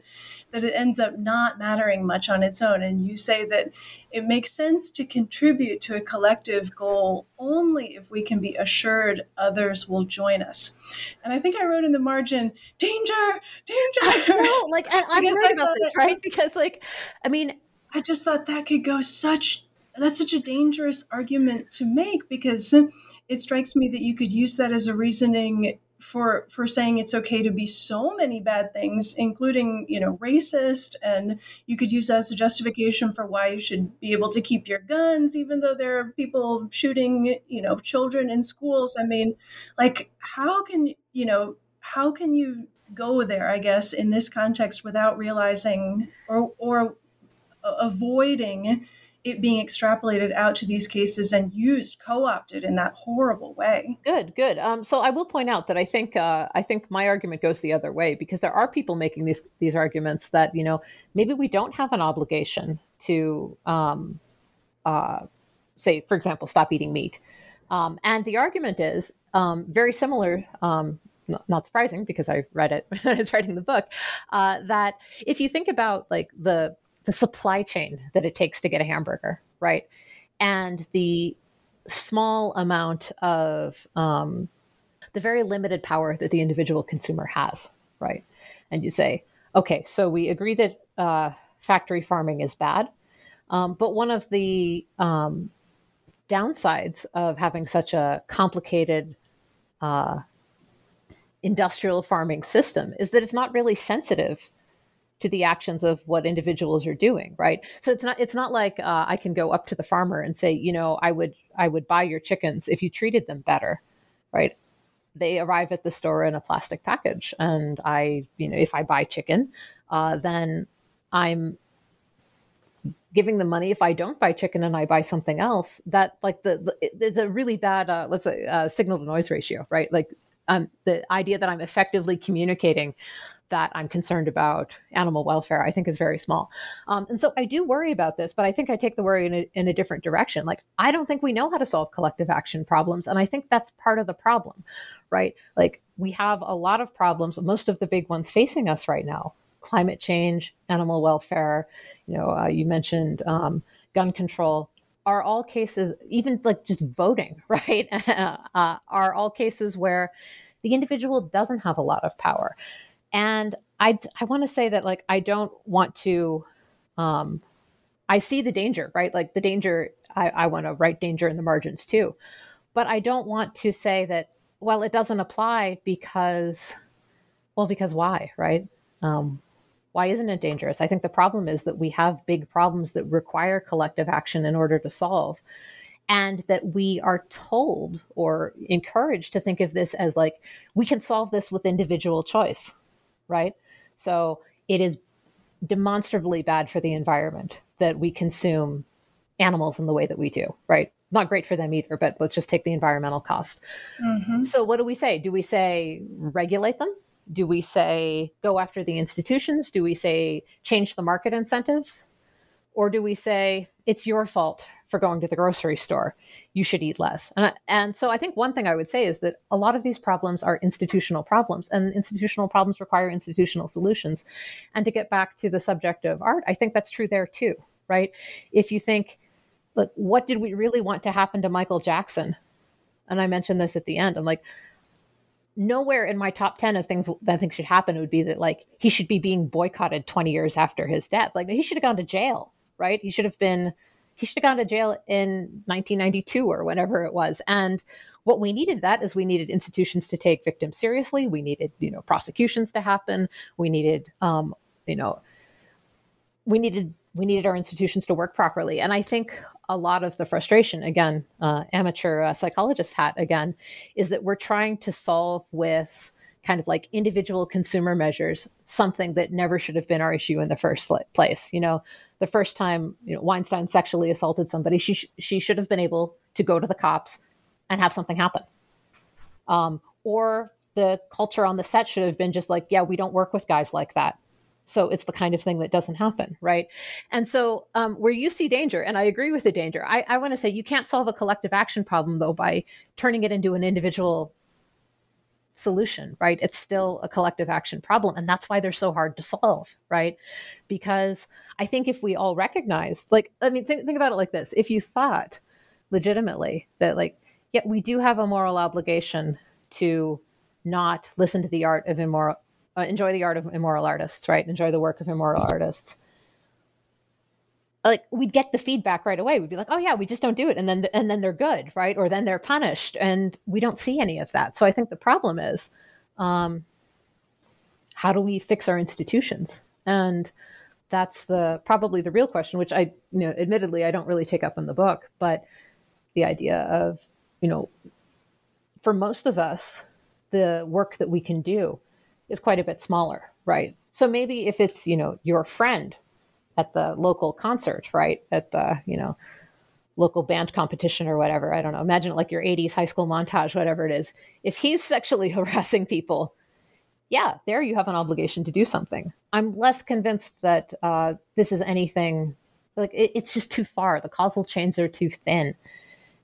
that it ends up not mattering much on its own. And you say that it makes sense to contribute to a collective goal only if we can be assured others will join us. And I think I wrote in the margin, danger, danger. No, like, I, I'm worried about this, right? Because, like, I mean, I just thought that could go such that's such a dangerous argument to make because it strikes me that you could use that as a reasoning for for saying it's okay to be so many bad things including you know racist. And you could use that as a justification for why you should be able to keep your guns even though there are people shooting you know children in schools. I mean like how can you know how can you go there i guess in this context without realizing or or avoiding it being extrapolated out to these cases and used co-opted in that horrible way. Good good. Um, so i will point out that i think uh, i think my argument goes the other way because there are people making these these arguments that you know maybe we don't have an obligation to um, uh, say for example stop eating meat. Um, and the argument is um, very similar um, not surprising because I read it when I was writing the book, uh, that if you think about like the the supply chain that it takes to get a hamburger, right? And the small amount of um, the very limited power that the individual consumer has, right? And you say, okay, so we agree that uh, factory farming is bad, um, but one of the um, downsides of having such a complicated uh, industrial farming system is that it's not really sensitive to the actions of what individuals are doing right? So it's not it's not like uh, i can go up to the farmer and say you know i would i would buy your chickens if you treated them better right? They arrive at the store in a plastic package and i you know if i buy chicken uh, then i'm giving them money. If i don't buy chicken and i buy something else that like the, the it's a really bad uh, let's say uh, signal to noise ratio right? Like um, the idea that i'm effectively communicating that I'm concerned about animal welfare, I think is very small. Um, and so I do worry about this, but I think I take the worry in a, in a different direction. Like, I don't think we know how to solve collective action problems. And I think that's part of the problem, right? Like, we have a lot of problems, most of the big ones facing us right now climate change, animal welfare, you know, uh, you mentioned um, gun control. Are all cases, even like just voting, right? uh, are all cases where the individual doesn't have a lot of power. And I I want to say that like I don't want to um I see the danger, right? Like the danger I, I want to write danger in the margins too. But I don't want to say that well it doesn't apply because well because why, right? Um why isn't it dangerous? I think the problem is that we have big problems that require collective action in order to solve and that we are told or encouraged to think of this as like we can solve this with individual choice right? So it is demonstrably bad for the environment that we consume animals in the way that we do, right? not great for them either, but let's just take the environmental cost. Mm-hmm. So, what do we say? Do we say regulate them? Do we say go after the institutions? Do we say change the market incentives? Or do we say it's your fault for going to the grocery store? You should eat less. And, and so I think one thing I would say is that a lot of these problems are institutional problems, and institutional problems require institutional solutions. And to get back to the subject of art, I think that's true there too, right? If you think, like, what did we really want to happen to Michael Jackson? And I mentioned this at the end. I'm like, nowhere in my top 10 of things that I think should happen would be that like he should be being boycotted 20 years after his death. Like he should have gone to jail, right? He should have been he should have gone to jail in 1992 or whenever it was. And what we needed that is we needed institutions to take victims seriously. We needed, you know, prosecutions to happen. We needed, um, you know, we needed we needed our institutions to work properly. And I think a lot of the frustration, again, uh, amateur uh, psychologist hat again, is that we're trying to solve with kind of like individual consumer measures something that never should have been our issue in the first place. You know, the first time you know Weinstein sexually assaulted somebody, she sh- she should have been able to go to the cops and have something happen. Um, or the culture on the set should have been just like, yeah, we don't work with guys like that. So it's the kind of thing that doesn't happen, right? And so um, where you see danger, and I agree with the danger, I, I want to say you can't solve a collective action problem though by turning it into an individual solution, right? It's still a collective action problem. And that's why they're so hard to solve, right? Because I think if we all recognize, like, I mean, think, think about it like this if you thought legitimately that, like, yeah, we do have a moral obligation to not listen to the art of immoral uh, enjoy the art of immoral artists, right? Enjoy the work of immoral artists. Like we'd get the feedback right away. We'd be like, "Oh yeah, we just don't do it," and then and then they're good, right? Or then they're punished, and we don't see any of that. So I think the problem is, um, how do we fix our institutions? And that's the probably the real question, which I, you know, admittedly I don't really take up in the book, but the idea of, you know, for most of us, the work that we can do is quite a bit smaller, right? So maybe if it's, you know, your friend at the local concert, right? At the, you know, local band competition or whatever. I don't know. Imagine like your 80s high school montage, whatever it is. If he's sexually harassing people, yeah, there you have an obligation to do something. I'm less convinced that uh, this is anything like it, it's just too far. The causal chains are too thin.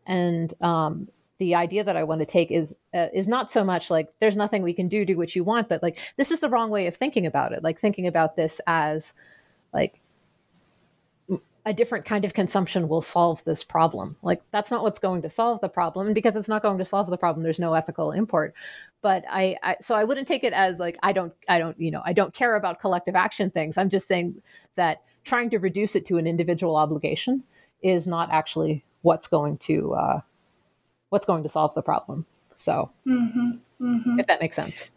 And um, the idea that I want to take is uh, is not so much like there's nothing we can do, do what you want, but like this is the wrong way of thinking about it. Like thinking about this as like a different kind of consumption will solve this problem. Like that's not what's going to solve the problem, and because it's not going to solve the problem, there's no ethical import. But I, I so I wouldn't take it as like I don't I don't you know I don't care about collective action things. I'm just saying that trying to reduce it to an individual obligation is not actually what's going to uh, what's going to solve the problem. So, mm-hmm, mm-hmm. if that makes sense.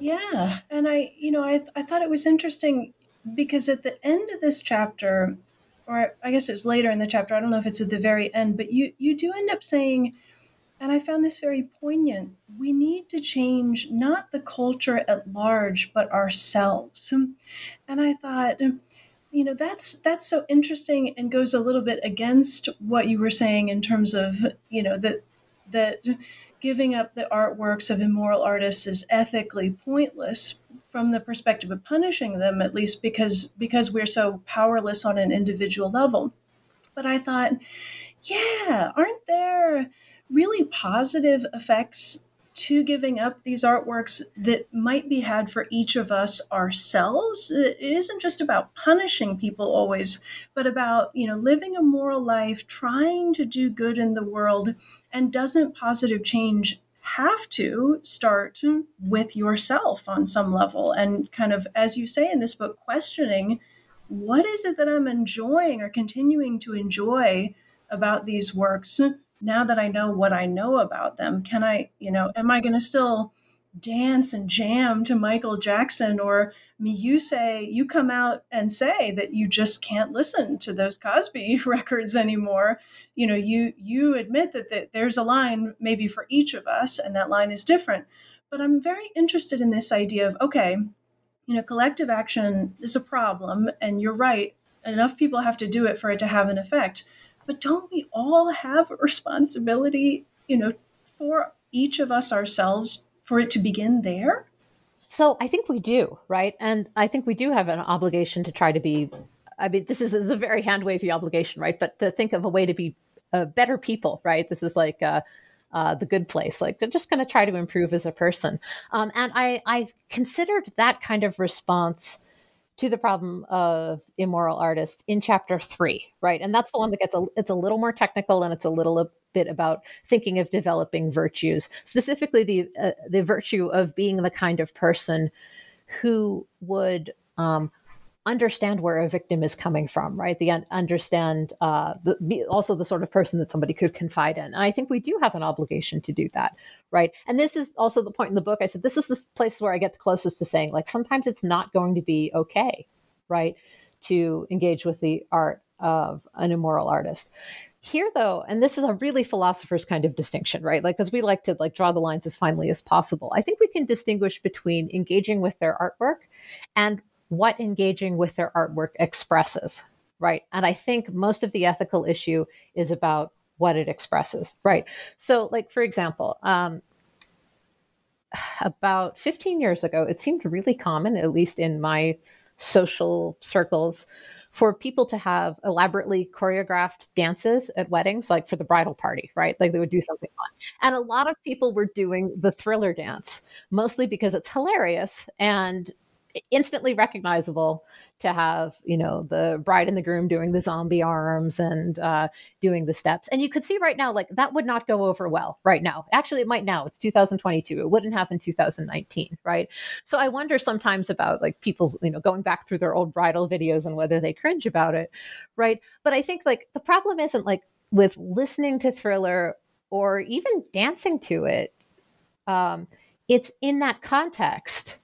Yeah. And I, you know, I, I thought it was interesting because at the end of this chapter, or I guess it's later in the chapter, I don't know if it's at the very end, but you, you do end up saying, and I found this very poignant. We need to change not the culture at large, but ourselves. And I thought, you know, that's that's so interesting and goes a little bit against what you were saying in terms of, you know, that that giving up the artworks of immoral artists is ethically pointless from the perspective of punishing them at least because because we're so powerless on an individual level. But i thought yeah aren't there really positive effects to giving up these artworks that might be had for each of us ourselves? It isn't just about punishing people always but about you know living a moral life trying to do good in the world and doesn't positive change have to start with yourself on some level. And kind of as you say in this book questioning what is it that i'm enjoying or continuing to enjoy about these works now that I know what I know about them, can I, you know, am I going to still dance and jam to Michael Jackson or me you say you come out and say that you just can't listen to those Cosby records anymore. You know you you admit that, that there's a line maybe for each of us and that line is different. But I'm very interested in this idea of okay you know collective action is a problem and you're right enough people have to do it for it to have an effect. But don't we all have a responsibility, you know, for each of us ourselves for it to begin there? So I think we do, right? And I think we do have an obligation to try to be. I mean, this is, this is a very hand wavy obligation, right? But to think of a way to be uh, better people, right? This is like uh, uh, the good place. Like they're just going to try to improve as a person. Um, and I, I considered that kind of response to the problem of immoral artists in chapter three, right? And that's the one that gets a it's a little more technical and it's a little bit about thinking of developing virtues, specifically the uh, the virtue of being the kind of person who would um, understand where a victim is coming from, right? The understand uh, the, also the sort of person that somebody could confide in. And I think we do have an obligation to do that, right? And this is also the point in the book. I said this is the place where I get the closest to saying like sometimes it's not going to be okay, right, to engage with the art of an immoral artist. Here, though, and this is a really philosopher's kind of distinction, right? Like, because we like to like draw the lines as finely as possible. I think we can distinguish between engaging with their artwork and what engaging with their artwork expresses, right? And I think most of the ethical issue is about what it expresses, right? So, like, for example, um, about 15 years ago, it seemed really common, at least in my social circles, for people to have elaborately choreographed dances at weddings, like for the bridal party, right? Like they would do something fun. And a lot of people were doing the thriller dance, mostly because it's hilarious and instantly recognizable to have you know the bride and the groom doing the zombie arms and uh, doing the steps. And you could see right now like that would not go over well right now. Actually it might now. It's 2022 it wouldn't happen 2019 right? So i wonder sometimes about like people's you know going back through their old bridal videos and whether they cringe about it right? But i think like the problem isn't like with listening to thriller or even dancing to it um, it's in that context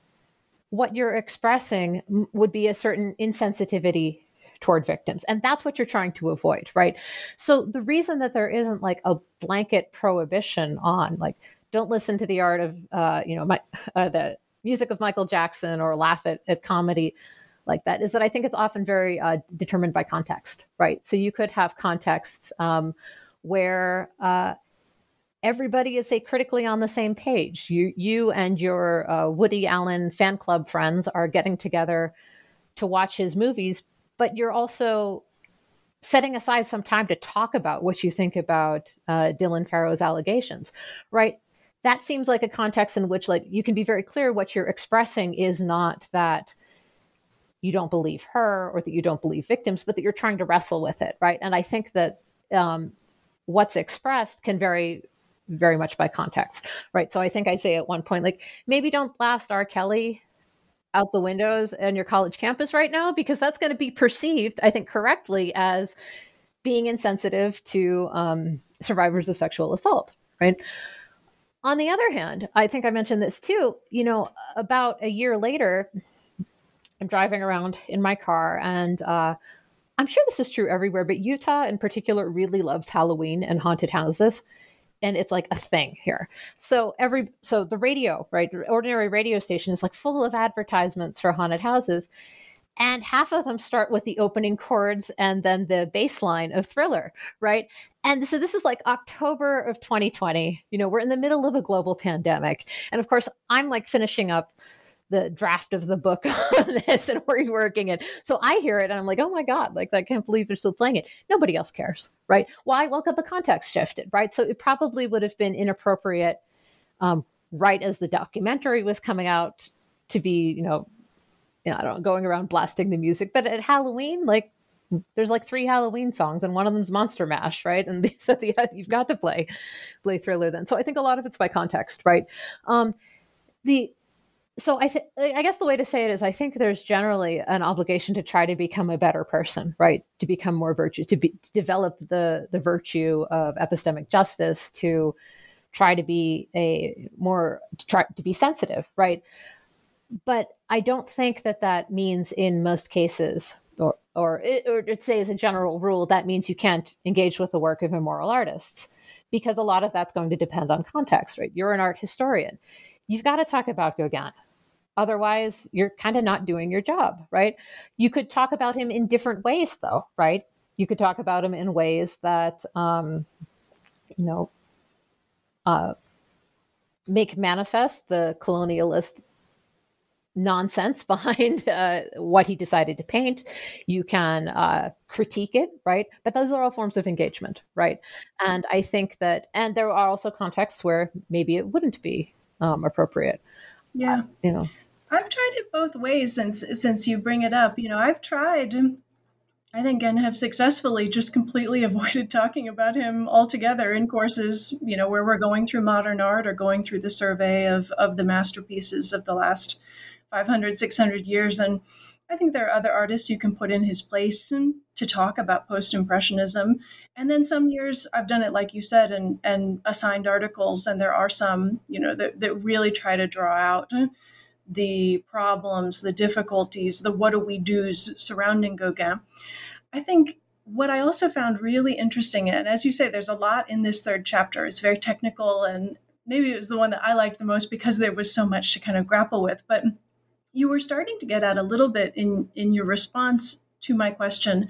what you're expressing would be a certain insensitivity toward victims. And that's what you're trying to avoid right? So the reason that there isn't like a blanket prohibition on like don't listen to the art of uh, you know my, uh, the music of michael jackson or laugh at, at comedy like that is that i think it's often very uh, determined by context right? So you could have contexts um, where uh, everybody is say critically on the same page. You you and your uh, Woody Allen fan club friends are getting together to watch his movies, but you're also setting aside some time to talk about what you think about uh, Dylan Farrow's allegations, right? That seems like a context in which like you can be very clear what you're expressing is not that you don't believe her or that you don't believe victims, but that you're trying to wrestle with it, right? And I think that um, what's expressed can vary very much by context, right? So I think I say at one point, like, maybe don't blast R. Kelly out the windows on your college campus right now, because that's going to be perceived, I think, correctly as being insensitive to um, survivors of sexual assault, right? On the other hand, I think I mentioned this too, you know, about a year later, I'm driving around in my car and, uh, I'm sure this is true everywhere, but Utah in particular really loves Halloween and haunted houses and it's like a thing here. So every so the radio, right, ordinary radio station is like full of advertisements for haunted houses, and half of them start with the opening chords and then the bass line of Thriller, right? And so this is like October of 2020. You know, we're in the middle of a global pandemic, and of course, I'm like finishing up the draft of the book on this and reworking it. So I hear it and I'm like, oh my God, like I can't believe they're still playing it. Nobody else cares, right? Why? Well, because the context shifted, right? So it probably would have been inappropriate um, right as the documentary was coming out to be, you know, you know, I don't know, going around blasting the music. But at Halloween, like there's like three Halloween songs, and one of them's Monster Mash, right? And they said the you've got to play play Thriller then. So I think a lot of it's by context, right? Um, the so I th- I guess the way to say it is I think there's generally an obligation to try to become a better person, right? To become more virtuous, to, be, to develop the the virtue of epistemic justice, to try to be a more to try to be sensitive, right? But I don't think that that means in most cases, or or eh, or to say as a general rule, that means you can't engage with the work of immoral artists, because a lot of that's going to depend on context, right? You're an art historian you've got to talk about Gauguin. Otherwise, you're kind of not doing your job, right? You could talk about him in different ways, though, right? you could talk about him in ways that um, you know uh, make manifest the colonialist nonsense behind uh, what he decided to paint. You can uh, critique it, right? But those are all forms of engagement, right? And I think that, and there are also contexts where maybe it wouldn't be um, appropriate. Yeah, uh, you know, I've tried it both ways since since you bring it up. You know, I've tried. I think and have successfully just completely avoided talking about him altogether in courses, you know, where we're going through modern art or going through the survey of of the masterpieces of the last 500, 600 years. And I think there are other artists you can put in his place to talk about post impressionism. And then some years I've done it, like you said, and, and assigned articles. And there are some, you know, that, that really try to draw out the problems, the difficulties, the what do we do's surrounding Gauguin. I think what I also found really interesting, and as you say, there's a lot in this third chapter. It's very technical, and maybe it was the one that I liked the most because there was so much to kind of grapple with. But you were starting to get at a little bit in in your response to my question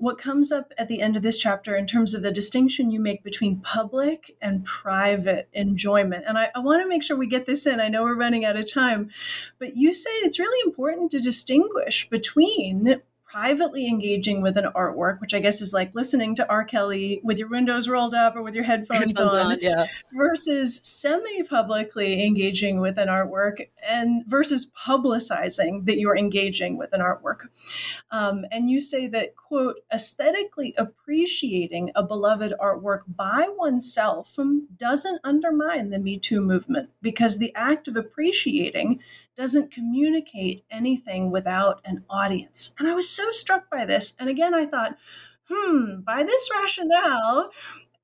what comes up at the end of this chapter in terms of the distinction you make between public and private enjoyment. And I, I, want to make sure we get this in. I know we're running out of time, but you say it's really important to distinguish between privately engaging with an artwork, which I guess is like listening to R. Kelly with your windows rolled up or with your headphones, headphones on, on yeah. versus semi publicly engaging with an artwork and versus publicizing that you're engaging with an artwork. Um, and you say that, quote, aesthetically appreciating a beloved artwork by oneself doesn't undermine the Me Too movement because the act of appreciating doesn't communicate anything without an audience. And I was so struck by this. And again, I thought, hmm, by this rationale,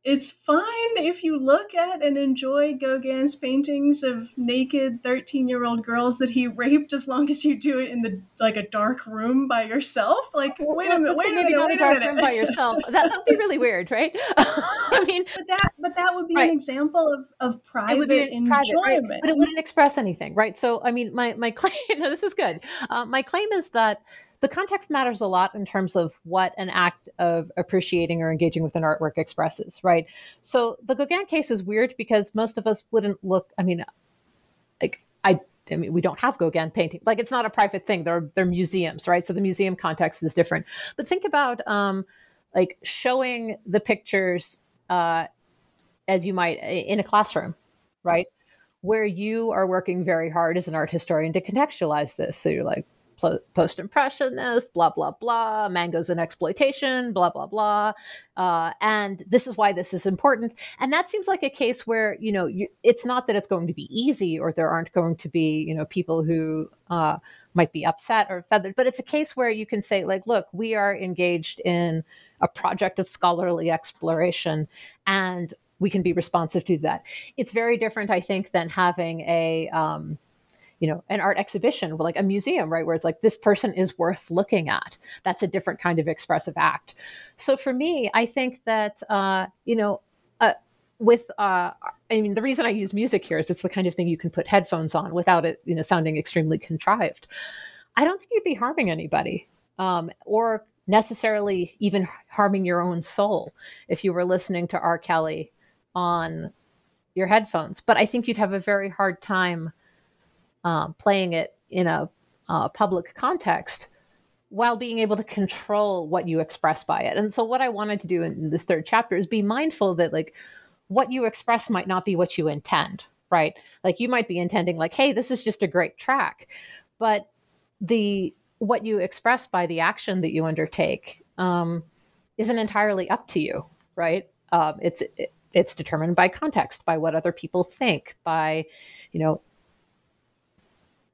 it's fine if you look at and enjoy Gauguin's paintings of naked 13 year old girls that he raped as long as you do it in the like a dark room by yourself. Like, wait a minute, wait a minute, wait a dark minute. room by yourself. That would be really weird, right? I mean, but that but that would be right. an example of, of private enjoyment. Private, right? But it wouldn't express anything, right? So, I mean, my my claim. No, this is good. Uh, my claim is that the context matters a lot in terms of what an act of appreciating or engaging with an artwork expresses, right? So the Gauguin case is weird because most of us wouldn't look, I mean, like I I mean, we don't have Gauguin painting. Like it's not a private thing. They're they're museums, right? So the museum context is different. But think about um, like showing the pictures uh, as you might in a classroom, right? Where you are working very hard as an art historian to contextualize this. So you're like, post impressionist, blah, blah, blah, mangoes and exploitation, blah, blah, blah. Uh, and this is why this is important. And that seems like a case where, you know, you, it's not that it's going to be easy or there aren't going to be, you know, people who uh, might be upset or feathered, but it's a case where you can say, like, look, we are engaged in a project of scholarly exploration and we can be responsive to that. It's very different, I think, than having a, um, you know an art exhibition like a museum right where it's like this person is worth looking at. That's a different kind of expressive act. So for me i think that uh, you know uh, with uh, i mean the reason i use music here is it's the kind of thing you can put headphones on without it you know sounding extremely contrived. I don't think you'd be harming anybody um, or necessarily even harming your own soul if you were listening to r. Kelly on your headphones. But i think you'd have a very hard time uh, playing it in a uh, public context while being able to control what you express by it. And so, what I wanted to do in this third chapter is be mindful that, like, what you express might not be what you intend, right? Like, you might be intending, like, hey, this is just a great track. But the what you express by the action that you undertake um, isn't entirely up to you, right? Um, it's it, it's determined by context, by what other people think, by you know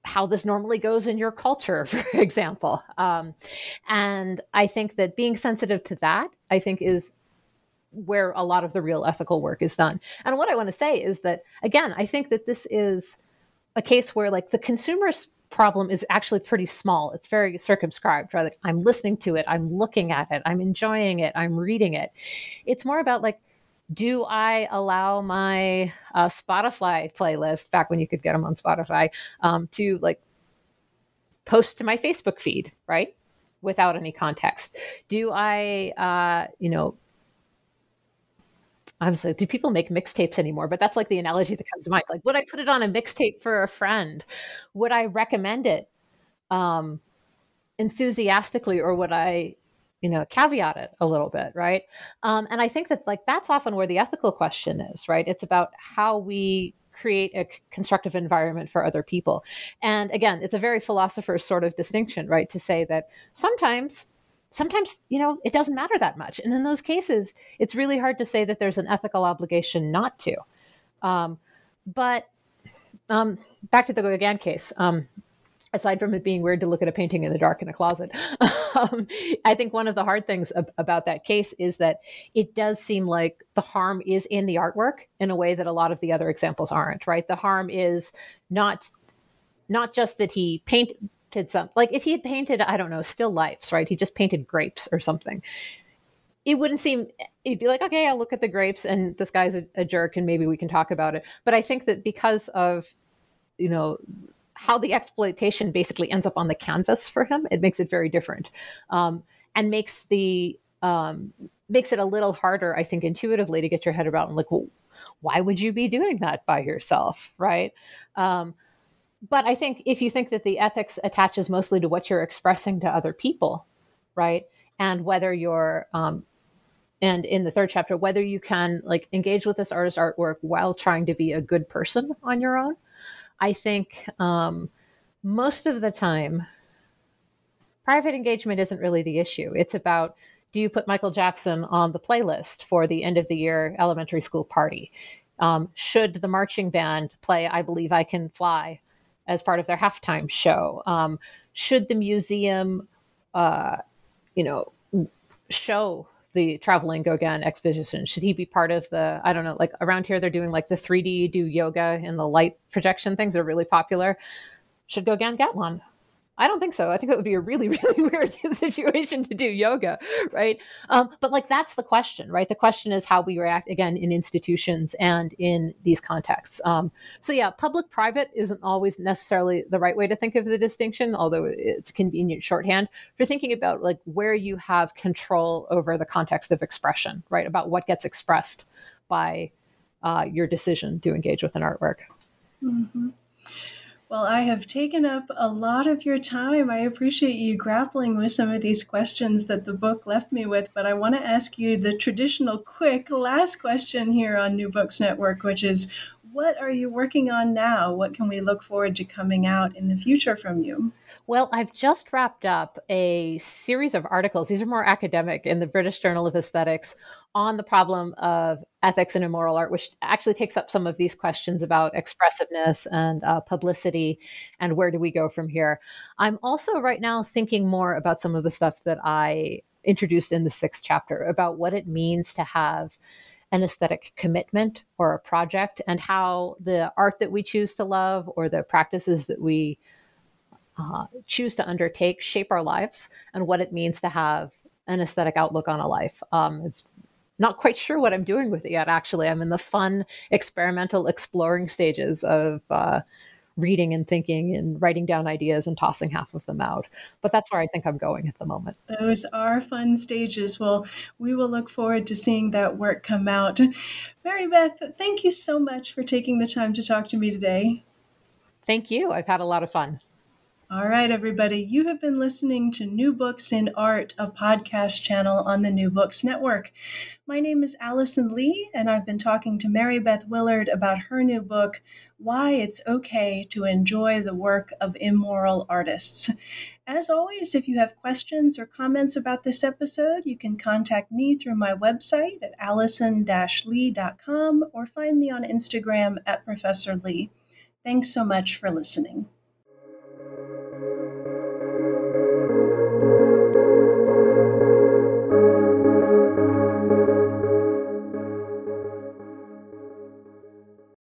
how this normally goes in your culture, for example. Um, and I think that being sensitive to that, I think, is where a lot of the real ethical work is done. And what I want to say is that, again, I think that this is a case where, like, the consumer's problem is actually pretty small. It's very circumscribed, right? Like, I'm listening to it, I'm looking at it, I'm enjoying it, I'm reading it. It's more about, like, do I allow my uh, Spotify playlist back when you could get them on Spotify um, to like post to my Facebook feed, right? without any context? Do I, uh, you know, I'm like, do people make mixtapes anymore? But that's like the analogy that comes to mind. Like, would I put it on a mixtape for a friend? Would I recommend it um, enthusiastically, or would I, you know, caveat it a little bit, right? Um, and I think that like that's often where the ethical question is, right? It's about how we create a constructive environment for other people. And again, it's a very philosopher's sort of distinction, right? To say that sometimes sometimes you know it doesn't matter that much and in those cases it's really hard to say that there's an ethical obligation not to um, but um, back to the Gauguin case um, aside from it being weird to look at a painting in the dark in a closet um, i think one of the hard things ab- about that case is that it does seem like the harm is in the artwork in a way that a lot of the other examples aren't right? The harm is not not just that he painted some like if he had painted i don't know still lifes right? He just painted grapes or something. It wouldn't seem he'd be like okay i'll look at the grapes and this guy's a, a jerk and maybe we can talk about it. But i think that because of you know how the exploitation basically ends up on the canvas for him. It makes it very different um, and makes the um, makes it a little harder i think intuitively to get your head around like well, why would you be doing that by yourself? Right? Um, but I think if you think that the ethics attaches mostly to what you're expressing to other people, right, and whether you're um, and in the third chapter whether you can like engage with this artist artwork while trying to be a good person on your own i think um, most of the time private engagement isn't really the issue it's about do you put michael jackson on the playlist for the end of the year elementary school party um, should the marching band play i believe i can fly as part of their halftime show? Um, should the museum, uh, you know, show the traveling Gauguin exposition? Should he be part of the, I don't know, like around here, they're doing like the 3D do yoga and the light projection things are really popular. Should Gauguin get one? I don't think so. I think that would be a really, really weird situation to do yoga, right? Um, but like that's the question, right? The question is how we react again in institutions and in these contexts. Um, so yeah, public-private isn't always necessarily the right way to think of the distinction, although it's convenient shorthand for thinking about like where you have control over the context of expression, right? About what gets expressed by uh, your decision to engage with an artwork. Mm-hmm. Well, I have taken up a lot of your time. I appreciate you grappling with some of these questions that the book left me with, but I want to ask you the traditional quick last question here on New Books Network, which is what are you working on now? What can we look forward to coming out in the future from you? Well, I've just wrapped up a series of articles. These are more academic in the British Journal of Aesthetics on the problem of ethics and immoral art, which actually takes up some of these questions about expressiveness and uh, publicity and where do we go from here. I'm also right now thinking more about some of the stuff that I introduced in the sixth chapter about what it means to have an aesthetic commitment or a project and how the art that we choose to love or the practices that we uh, choose to undertake shape our lives and what it means to have an aesthetic outlook on a life. Um, it's not quite sure what I'm doing with it yet, actually. I'm in the fun, experimental, exploring stages of uh, reading and thinking and writing down ideas and tossing half of them out. But that's where I think I'm going at the moment. Those are fun stages. Well, we will look forward to seeing that work come out. Mary Beth, thank you so much for taking the time to talk to me today. Thank you. I've had a lot of fun. All right, everybody, you have been listening to New Books in Art, a podcast channel on the New Books Network. My name is Allison Lee, and I've been talking to Mary Beth Willard about her new book, Why It's Okay to Enjoy the Work of Immoral Artists. As always, if you have questions or comments about this episode, you can contact me through my website at allison-lee.com or find me on Instagram at Professor Lee. Thanks so much for listening.